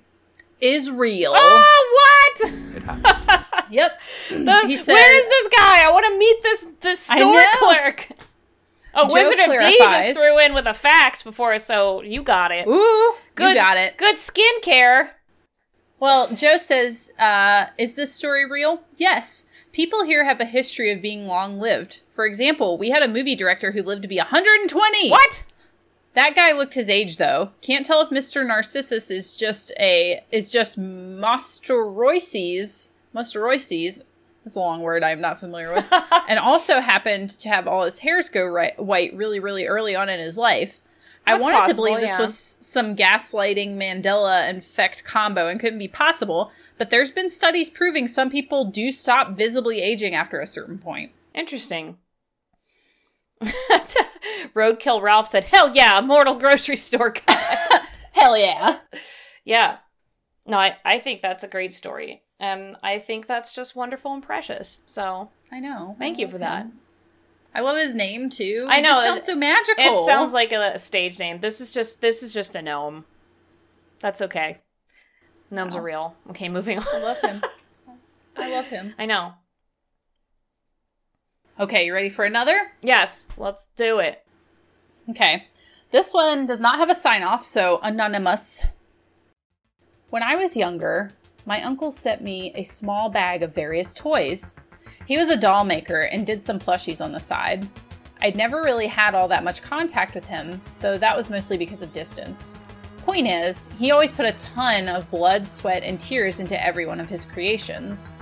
is real. Oh, what? It happened. Yep. The- He said- where is this guy? I want to meet this this store clerk. Oh, Joe Wizard of D just threw in with a fact before, so you got it. Ooh, Good, you got it. Good skincare. Well, Joe says, uh, is this story real? Yes. People here have a history of being long lived. For example, we had a movie director who lived to be 120. What? That guy looked his age though. Can't tell if Mr. Narcissus is just a is just Mosterices. Mosterices. That's a long word I'm not familiar with. and also happened to have all his hairs go right, white really, really early on in his life. I That's wanted to believe this yeah. was some gaslighting Mandela effect combo and couldn't be possible, but there's been studies proving some people do stop visibly aging after a certain point. Interesting. Roadkill Ralph said, "Hell yeah, immortal grocery store guy." Hell yeah. yeah. No, I, I think that's a great story. And I think that's just wonderful and precious. So I know. thank I you for that. I love his name too. I know, just it- sounds so magical. It sounds like a, stage name. This is just this is just a gnome. That's okay. Gnomes Wow. are real. Okay, moving on. I love him. I love him. I know. Okay, you ready for another? Yes, let's do it. Okay. This one does not have a sign off, so anonymous. When I was younger, my uncle sent me a small bag of various toys. He was a doll maker and did some plushies on the side. I'd never really had all that much contact with him, though that was mostly because of distance. Point is, he always put a ton of blood, sweat, and tears into every one of his creations.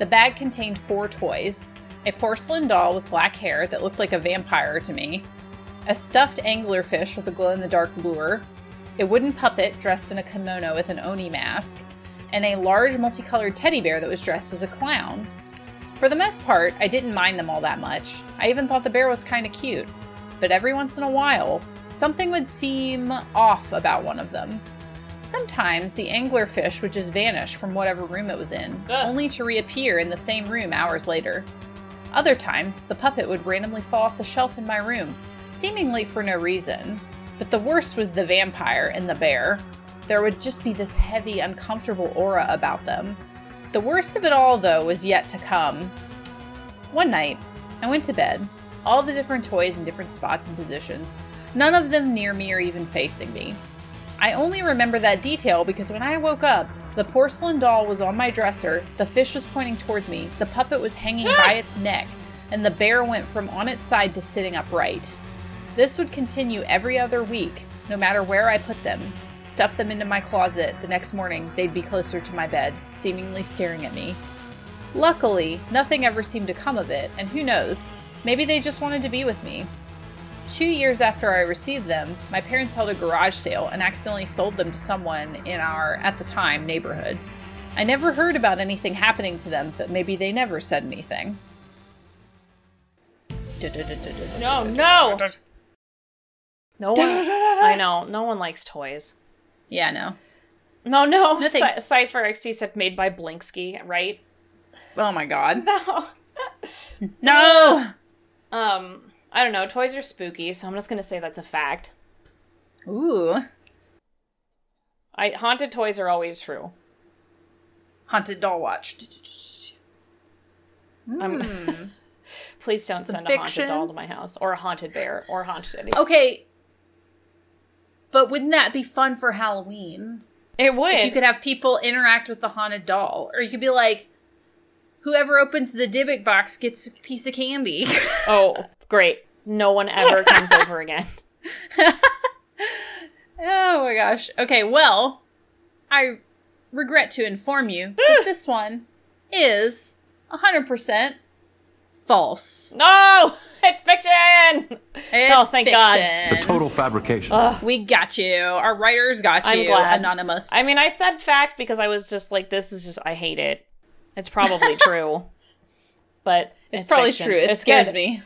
The bag contained four toys a porcelain doll with black hair that looked like a vampire to me, a stuffed anglerfish with a glow in the dark lure, a wooden puppet dressed in a kimono with an oni mask, and a large multicolored teddy bear that was dressed as a clown. For the most part, I didn't mind them all that much. I even thought the bear was kind of cute. But every once in a while, something would seem off about one of them. Sometimes the anglerfish would just vanish from whatever room it was in, Ugh. only to reappear in the same room hours later. Other times, the puppet would randomly fall off the shelf in my room, seemingly for no reason. But the worst was the vampire and the bear. There would just be this heavy, uncomfortable aura about them. The worst of it all, though, was yet to come. One night, I went to bed, all the different toys in different spots and positions, none of them near me or even facing me. I only remember that detail because when I woke up, the porcelain doll was on my dresser, the fish was pointing towards me, the puppet was hanging by ah! its neck, and the bear went from on its side to sitting upright. This would continue every other week, no matter where I put them. Stuff them into my closet, the next morning they'd be closer to my bed, seemingly staring at me. Luckily, nothing ever seemed to come of it, and who knows, maybe they just wanted to be with me. Two years after I received them, my parents held a garage sale and accidentally sold them to someone in our, at the time, neighborhood. I never heard about anything happening to them, but maybe they never said anything. No, no. No one. I know. No one likes toys. Yeah, no. No, no. No Cy- Cypher XT said made by Blinksky, right? Oh my god. No. No! Um, I don't know. Toys are spooky, so I'm just gonna say that's a fact. Ooh. I haunted toys are always true. Haunted doll watch. I'm- Hmm. Please don't Some send a haunted doll to my house or a haunted bear or haunted anything. okay. But wouldn't that be fun for Halloween? it would. If you could have people interact with the haunted doll. Or you could be like, whoever opens the Dybbuk box gets a piece of candy. oh, great. No one ever comes over again. oh my gosh. Okay, well, I regret to inform you that this one is 100% false. No, it's fiction. It's Oh, thank God. fiction. It's a total fabrication. Ugh. We got you. Our writers got you. I'm you. glad. Anonymous. I mean, I said fact because I was just like, this is just, I hate it. It's probably true, but it's, probably fiction. true. It It's scares good. me.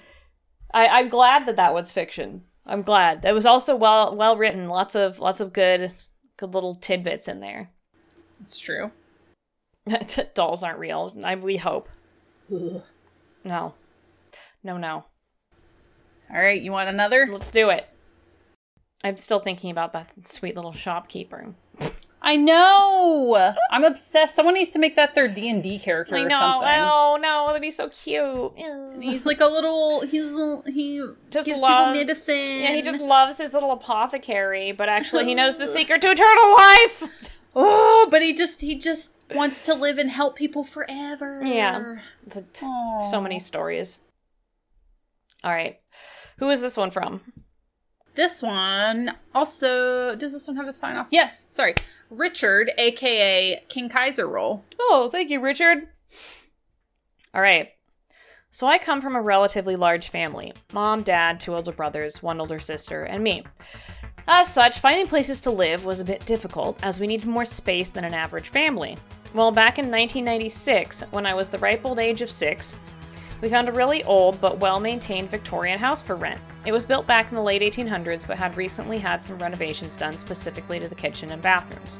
I, I'm glad that that was fiction. I'm glad. It was also well well written. Lots of lots of good good little tidbits in there. It's true. Dolls aren't real. I, we hope. Ugh. No, no, no. All right, you want another? Let's do it. I'm still thinking about that sweet little shopkeeper. I know. I'm obsessed. Someone needs to make that their D and D character I or know. something. Oh no, that'd be so cute. He's like a little. He's he Just loves- medicine. Yeah, he just loves his little apothecary, but actually he knows the secret to eternal life. Oh, but he just he just wants to live and help people forever. Yeah. T- so many stories. All right. Who is this one from? This one also does this one have a sign off? Yes. Sorry, Richard, aka King Kaiser roll. Oh, thank you, Richard. All right. So I come from a relatively large family mom, dad, two older brothers, one older sister, and me. As such, finding places to live was a bit difficult as we needed more space than an average family. Well, back in 1996, when I was the ripe old age of six, We found a really old but well maintained Victorian house for rent. It was built back in the late 1800s but had recently had some renovations done specifically to the kitchen and bathrooms.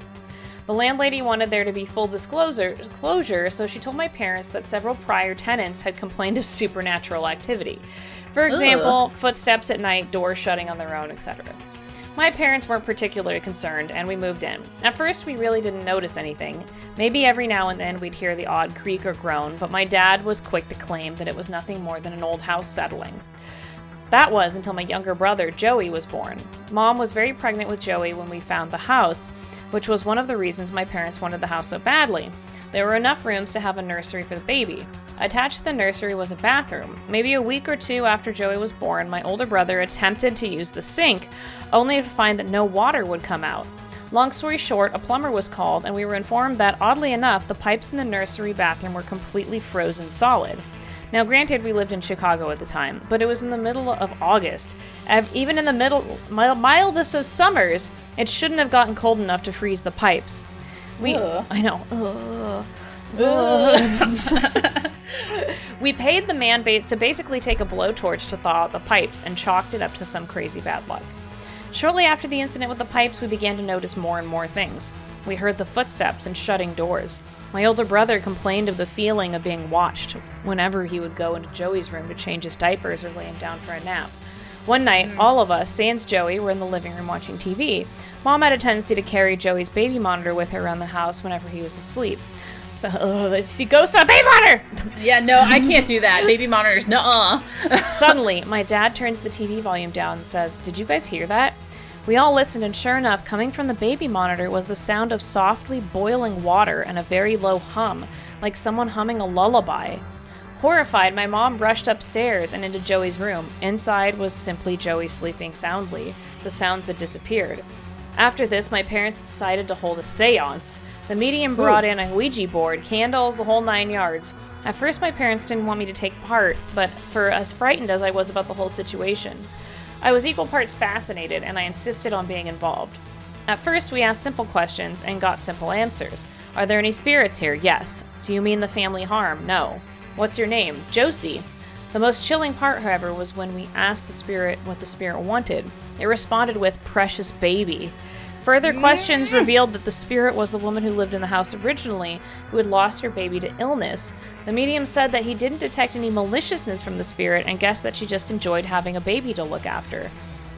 The landlady wanted there to be full disclosure, disclosure, so she told my parents that several prior tenants had complained of supernatural activity. For example, footsteps at night, doors shutting on their own, etc. My parents weren't particularly concerned, and we moved in. At first, we really didn't notice anything. Maybe every now and then we'd hear the odd creak or groan, but my dad was quick to claim that it was nothing more than an old house settling. That was until my younger brother, Joey, was born. Mom was very pregnant with Joey when we found the house, which was one of the reasons my parents wanted the house so badly. There were enough rooms to have a nursery for the baby. Attached to the nursery was a bathroom. Maybe a week or two after Joey was born, my older brother attempted to use the sink, only to find that no water would come out. Long story short, a plumber was called, and we were informed that, oddly enough, the pipes in the nursery bathroom were completely frozen solid. Now, granted, we lived in Chicago at the time, but it was in the middle of August. Even in the middle, mildest of summers, it shouldn't have gotten cold enough to freeze the pipes. We, Ugh. I know. Ugh. we paid the man ba- to basically take a blowtorch to thaw out the pipes and chalked it up to some crazy bad luck. Shortly after the incident with the pipes, we began to notice more and more things. We heard the footsteps and shutting doors. My older brother complained of the feeling of being watched whenever he would go into Joey's room to change his diapers or lay him down for a nap. One night, mm. all of us, sans Joey, were in the living room watching TV. Mom had a tendency to carry Joey's baby monitor with her around the house whenever he was asleep. So, ugh, she goes to a baby monitor! Yeah, no, I can't do that. Baby monitors, nuh-uh. Suddenly, my dad turns the TV volume down and says, Did you guys hear that? We all listened, and sure enough, coming from the baby monitor was the sound of softly boiling water and a very low hum, like someone humming a lullaby. Horrified, my mom rushed upstairs and into Joey's room. Inside was simply Joey sleeping soundly. The sounds had disappeared. After this, my parents decided to hold a seance. The medium brought in a Ouija board, candles, the whole nine yards. At first, my parents didn't want me to take part, but for as frightened as I was about the whole situation, I was equal parts fascinated and I insisted on being involved. At first, we asked simple questions and got simple answers. Are there any spirits here? Yes. Do you mean the family harm? No. What's your name? Josie. The most chilling part, however, was when we asked the spirit what the spirit wanted. It responded with precious baby. Further questions revealed that the spirit was the woman who lived in the house originally, who had lost her baby to illness. The medium said that he didn't detect any maliciousness from the spirit and guessed that she just enjoyed having a baby to look after.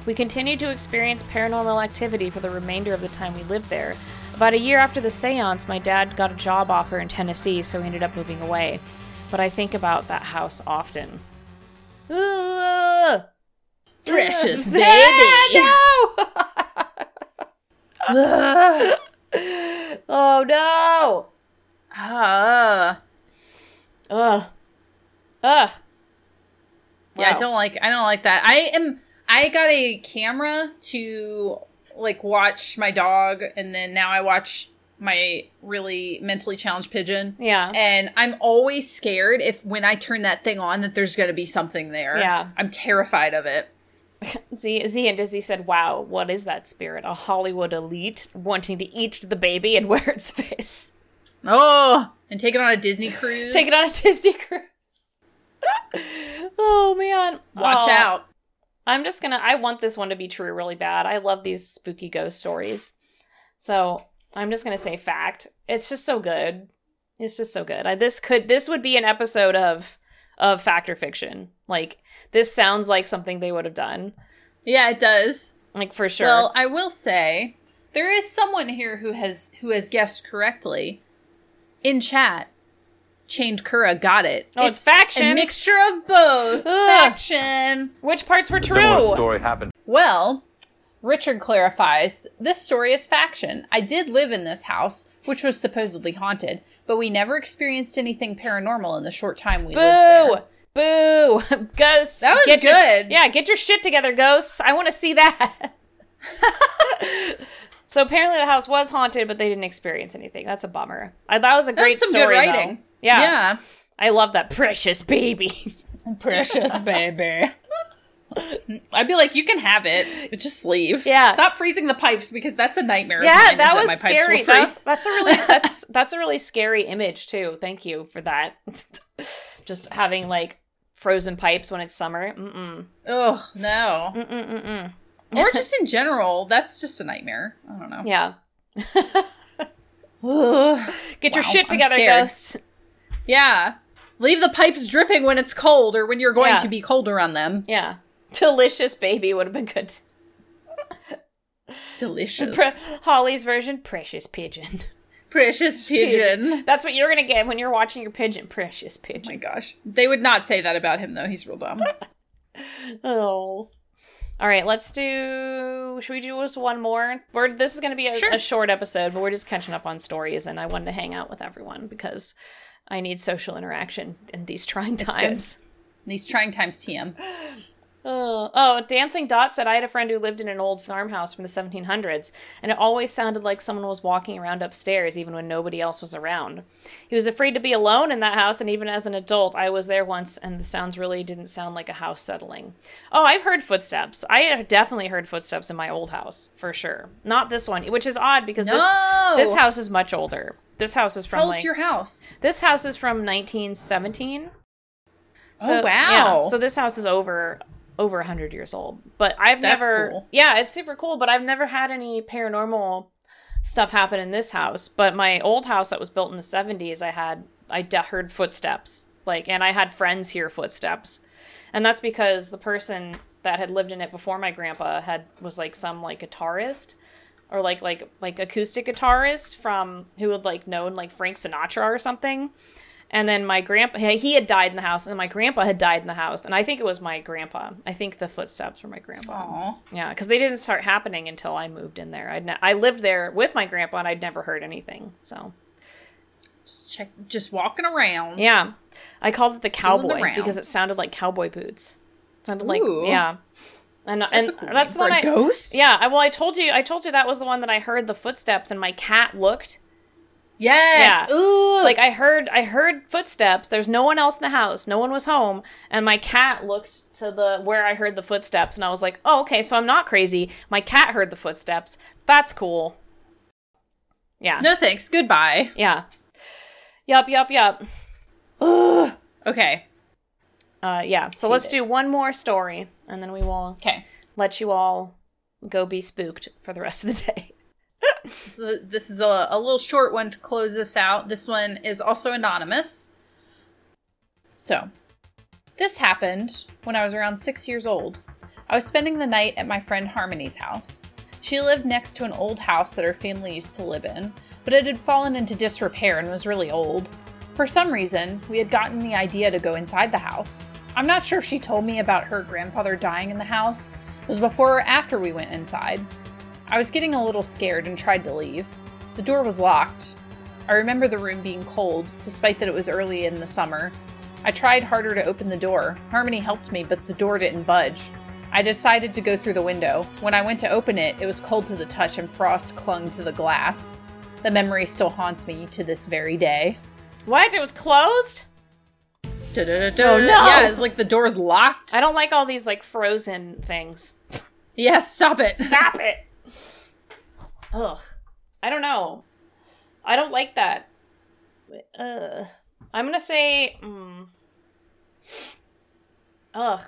We continued to experience paranormal activity for the remainder of the time we lived there. About a year after the seance, my dad got a job offer in Tennessee, so he ended up moving away. But I think about that house often. Ugh. Precious baby. no! oh no! Ah. Ugh. Ugh. Yeah, I don't like I don't like that. I am I got a camera to like watch my dog and then now I watch my really mentally challenged pigeon. Yeah. And I'm always scared if when I turn that thing on that there's going to be something there. Yeah. I'm terrified of it. Z, Z and Dizzy said, Wow, what is that spirit? A Hollywood elite wanting to eat the baby and wear its face. Oh, and take it on a Disney cruise. Take it on a Disney cruise. oh man. Watch Oh, out. I'm just gonna I want this one to be true really bad. I love these spooky ghost stories. So I'm just gonna say fact. It's just so good. It's just so good. I, this could this would be an episode of of fact or fiction. Like this sounds like something they would have done. Yeah, it does. Like for sure. Well, I will say there is someone here who has who has guessed correctly in chat. Chained Kura got it. Oh, it's faction. A mixture of both. Ugh. Faction. Which parts were Similar true? story happened. Well, Richard clarifies this story is faction. I did live in this house, which was supposedly haunted, but we never experienced anything paranormal in the short time we lived there. Boo! boo, Ghosts. That was Get your- good. yeah, get your shit together, ghosts. I want to see that. so apparently the house was haunted, but they didn't experience anything. That's a bummer. I, that was a great That's some story. good though. writing. Yeah. Yeah. I love that precious baby. Precious baby. I'd be like, you can have it, but just leave. Yeah. Stop freezing the pipes because that's a nightmare. yeah, is that was will scary. That's, that's a really that's that's a really scary image too. Thank you for that. Just having like frozen pipes when it's summer. Mm-mm. Oh no. Mm-mm-mm-mm. or just in general, that's just a nightmare. I don't know. Yeah. Ugh. Get your shit together, scared. ghost. yeah. Leave the pipes dripping when it's cold or when you're going Yeah. to be colder on them. Yeah. Delicious baby would have been good. Delicious. Pre- Holly's version, precious pigeon. Precious pigeon. That's what you're gonna get when you're watching your pigeon, precious pigeon. Oh my gosh. They would not say that about him though. He's real dumb. Oh. All right, let's do. Should we do just one more? We're, this is going to be a, Sure. a short episode, but we're just catching up on stories, and I wanted to hang out with everyone because I need social interaction in these trying times. These trying times TM. Oh, oh, Dancing Dot said I had a friend who lived in an old farmhouse from the 1700s, and it always sounded like someone was walking around upstairs even when nobody else was around. He was afraid to be alone in that house, and even as an adult, I was there once, and the sounds really didn't sound like a house settling. Oh, I've heard footsteps. I definitely heard footsteps in my old house, for sure. Not this one, which is odd because No! this this house is much older. This house is from How old's like your house? this house is from 1917. Oh, wow. Yeah, so this house is over over 100 years old. But I've That's never cool. Yeah, it's super cool, but I've never had any paranormal stuff happen in this house. But my old house that was built in the 70s, I had I de- heard footsteps. Like and I had friends hear footsteps. And that's because the person that had lived in it before my grandpa had was like some like guitarist or like like like acoustic guitarist from who had like known like Frank Sinatra or something. And then my grandpa he had died in the house and then my grandpa had died in the house and I think it was my grandpa. I think the footsteps were my grandpa. Aw. Yeah, cuz they didn't start happening until I moved in there. I'd ne- I lived there with my grandpa and I'd never heard anything. So, Just check just walking around. yeah. I called it the cowboy rounds. because it sounded like cowboy boots. It sounded like Ooh. yeah. And That's and a cool that's the one a I ghost? Yeah, I, well I told you I told you that was the one that I heard the footsteps and my cat looked Yes. Yeah. Ooh. like I heard I heard footsteps. There's no one else in the house. No one was home, and my cat looked to the where I heard the footsteps, and I was like, "Oh, okay, so I'm not crazy. My cat heard the footsteps. That's cool." Yeah, no thanks. Goodbye. yeah, yup, yup, yup. Ugh. Okay. Uh, yeah. So let's it. do one more story, and then we will Okay. let you all go be spooked for the rest of the day. A, this is a, a little short one to close this out. This one is also anonymous. So, this happened when I was around six years old. I was spending the night at my friend Harmony's house. She lived next to an old house that her family used to live in, but it had fallen into disrepair and was really old. For some reason, we had gotten the idea to go inside the house. I'm not sure if she told me about her grandfather dying in the house. It was before or after we went inside. I was getting a little scared and tried to leave. The door was locked. I remember the room being cold, despite that it was early in the summer. I tried harder to open the door. Harmony helped me, but the door didn't budge. I decided to go through the window. When I went to open it, it was cold to the touch and frost clung to the glass. The memory still haunts me to this very day. What? It was closed. Da-da-da-da. Oh, no. Yeah, it's like the door's locked. I don't like all these like frozen things. Yes, stop it. Stop it. Ugh. I don't know. I don't like that. Ugh. I'm gonna say. Mm, ugh.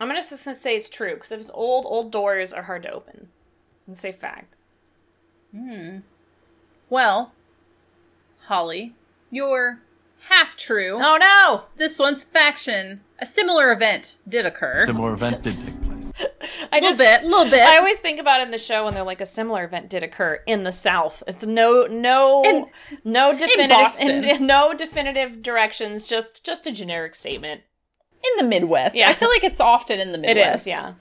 I'm gonna just gonna say it's true because if it's old, old doors are hard to open. I'm say fact. Hmm. Well, Holly, you're half true. Oh no! This one's faction. A similar event did occur. Similar event did take place. I A little just bit, a little bit. I always think about it in the show when they're like a similar event did occur in the South. It's no no In- no definitive Boston. in- no definitive directions. Just just a generic statement. in the Midwest. Yeah. I feel like it's often in the Midwest. is, yeah.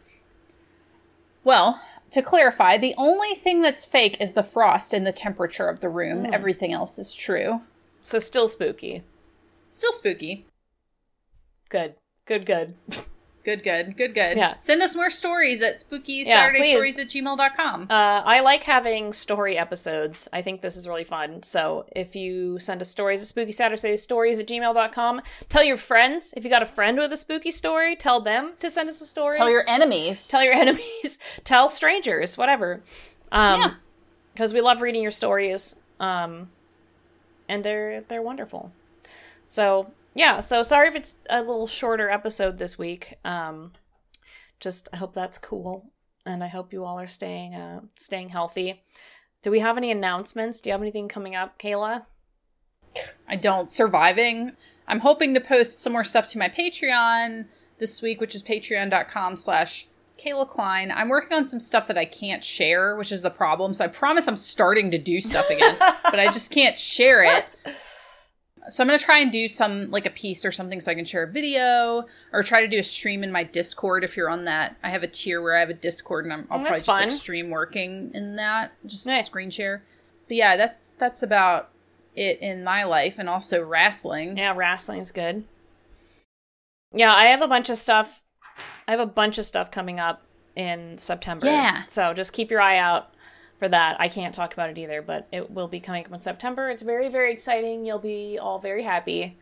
Well, to clarify, the only thing that's fake is the frost and the temperature of the room. Hmm. Everything else is true. So still spooky. Still spooky. Good. Good, good. Good, good, good, good. Yeah. Send us more stories at spooky Saturday please. stories at gmail.com. Uh, I like having story episodes. I think this is really fun. So if you send us stories at spooky Saturday stories at gmail.com, tell your friends. If you got a friend with a spooky story, tell them to send us a story. Tell your enemies. tell your enemies, tell strangers, whatever. Um, Yeah. because we love reading your stories. Um, and they're they're wonderful. So yeah, so sorry if it's a little shorter episode this week. Um, just I hope that's cool, and I hope you all are staying uh, staying healthy. Do we have any announcements? Do you have anything coming up, Kayla? I don't. Surviving. I'm hoping to post some more stuff to my Patreon this week, which is patreon.com slash Kayla Klein. I'm working on some stuff that I can't share, which is the problem. So I promise I'm starting to do stuff again, but I just can't share it. So I'm gonna try and do some like a piece or something so I can share a video or try to do a stream in my Discord if you're on that. I have a tier where I have a Discord and I'm, I'll Oh, probably just like stream working in that, just Nice. screen share. But yeah, that's that's about it in my life and also wrestling. Yeah, wrestling's good. Yeah, I have a bunch of stuff. I have a bunch of stuff coming up in September. Yeah. So just keep your eye out for that. I can't talk about it either, but it will be coming up in September. It's very, very exciting. You'll be all very happy,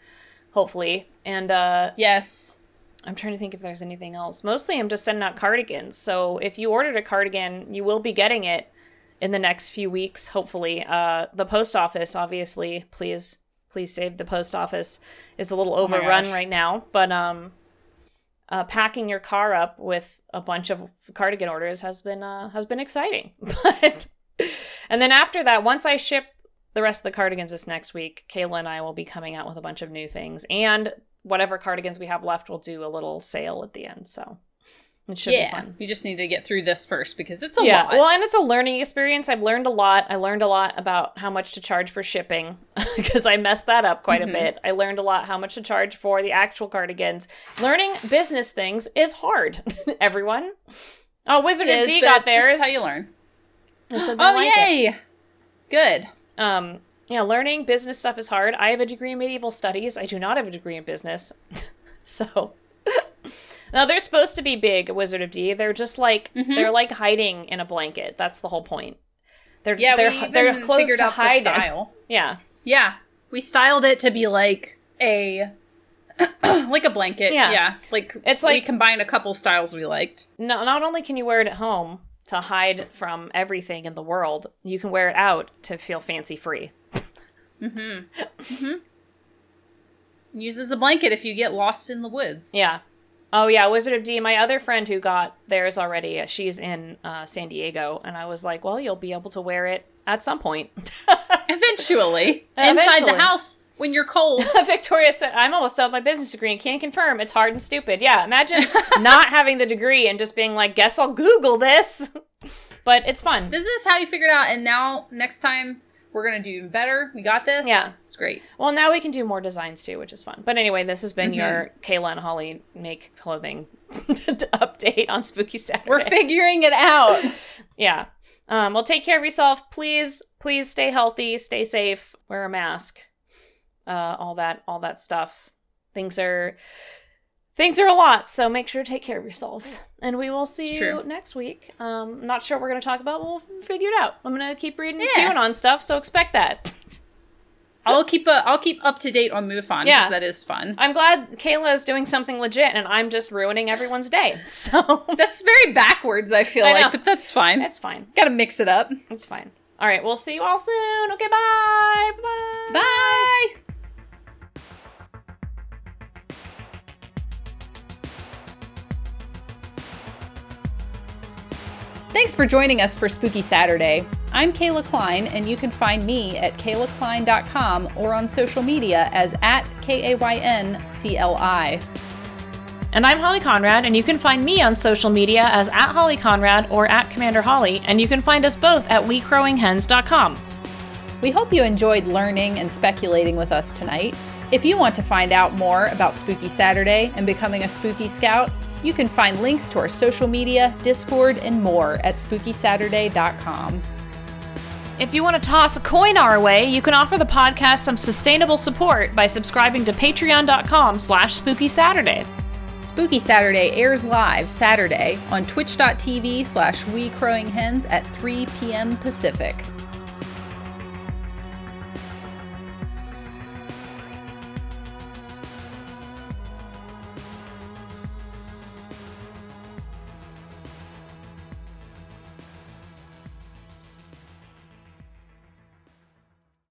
hopefully. And uh, Yes. I'm trying to think if there's anything else. Mostly I'm just sending out cardigans. So if you ordered a cardigan, you will be getting it in the next few weeks, hopefully. Uh, the post office, obviously, please, please save the post office, is a little Oh overrun gosh. right now. But um, uh, packing your car up with a bunch of cardigan orders has been uh, has been exciting. But and then after that, once I ship the rest of the cardigans this next week, Kayla and I will be coming out with a bunch of new things and whatever cardigans we have left, we'll do a little sale at the end. So it should be fun. We just need to get through this first because it's a yeah, lot. well, and it's a learning experience. I've learned a lot. I learned a lot about how much to charge for shipping because I messed that up quite Mhm. a bit. I learned a lot how much to charge for the actual cardigans. Learning business things is hard. Everyone. Oh, Wizard It of is, D got This is how you learn. I said Oh, like it. yay. Good. Um, yeah, learning business stuff is hard. I have a degree in medieval studies. I do not have a degree in business. so now they're supposed to be big, Wizard of D. They're just like Mhm. they're like hiding in a blanket. That's the whole point. They're Yeah, they're we even they're close figured to out the style. Yeah. Yeah. We styled it to be like a like a blanket. Yeah. Yeah. Like It's like we like- combined a couple styles we liked. No, not only can you wear it at home to hide from everything in the world, you can wear it out to feel fancy free. Mm-hmm. mm-hmm. Use as a blanket if you get lost in the woods. Yeah. Oh yeah, Wizard of D. My other friend who got theirs already, uh, she's in uh, San Diego, and I was like, "Well, you'll be able to wear it at some point." Eventually. Inside Eventually. the house when you're cold. Victoria said, "I'm almost done with my business degree and can't confirm. It's hard and stupid." Yeah, imagine not having the degree and just being like, "Guess I'll Google this," but it's fun. this is how you figured it out. And now next time we're gonna do even better. We got this. Yeah. It's great. Well, now we can do more designs too, which is fun. But anyway, this has been Mhm. your Kayla and Holly make clothing update on Spooky Saturday. We're figuring it out. Yeah. Um, well, take care of yourself. Please, please stay healthy, stay safe, wear a mask, uh, all that, all that stuff. Things are, things are a lot, so make sure to take care of yourselves. And we will see you next week. Um, not sure what we're going to talk about. We'll figure it out. I'm going to keep reading Yeah. QAnon stuff, so expect that. I'll keep a, I'll keep up to date on MUFON because Yeah. that is fun. I'm glad Kayla is doing something legit, and I'm just ruining everyone's day. So That's very backwards. I feel I like, but that's fine. it's fine. Got to mix it up. It's fine. All right, we'll see you all soon. Okay, bye. Bye. Bye. Thanks for joining us for Spooky Saturday. I'm Kayla Klein, and you can find me at kaylaklein.com or on social media as at K A Y N C L I. And I'm Holly Conrad, and you can find me on social media as at Holly Conrad or at Commander Holly, and you can find us both at WeCrowingHens.com. We hope you enjoyed learning and speculating with us tonight. If you want to find out more about Spooky Saturday and becoming a Spooky Scout, you can find links to our social media, Discord, and more at spookysaturday.com. If you want to toss a coin our way, you can offer the podcast some sustainable support by subscribing to patreon.com slash spooky Saturday. Spooky Saturday airs live Saturday on twitch.tv slash we crowing hens at 3 p.m. Pacific.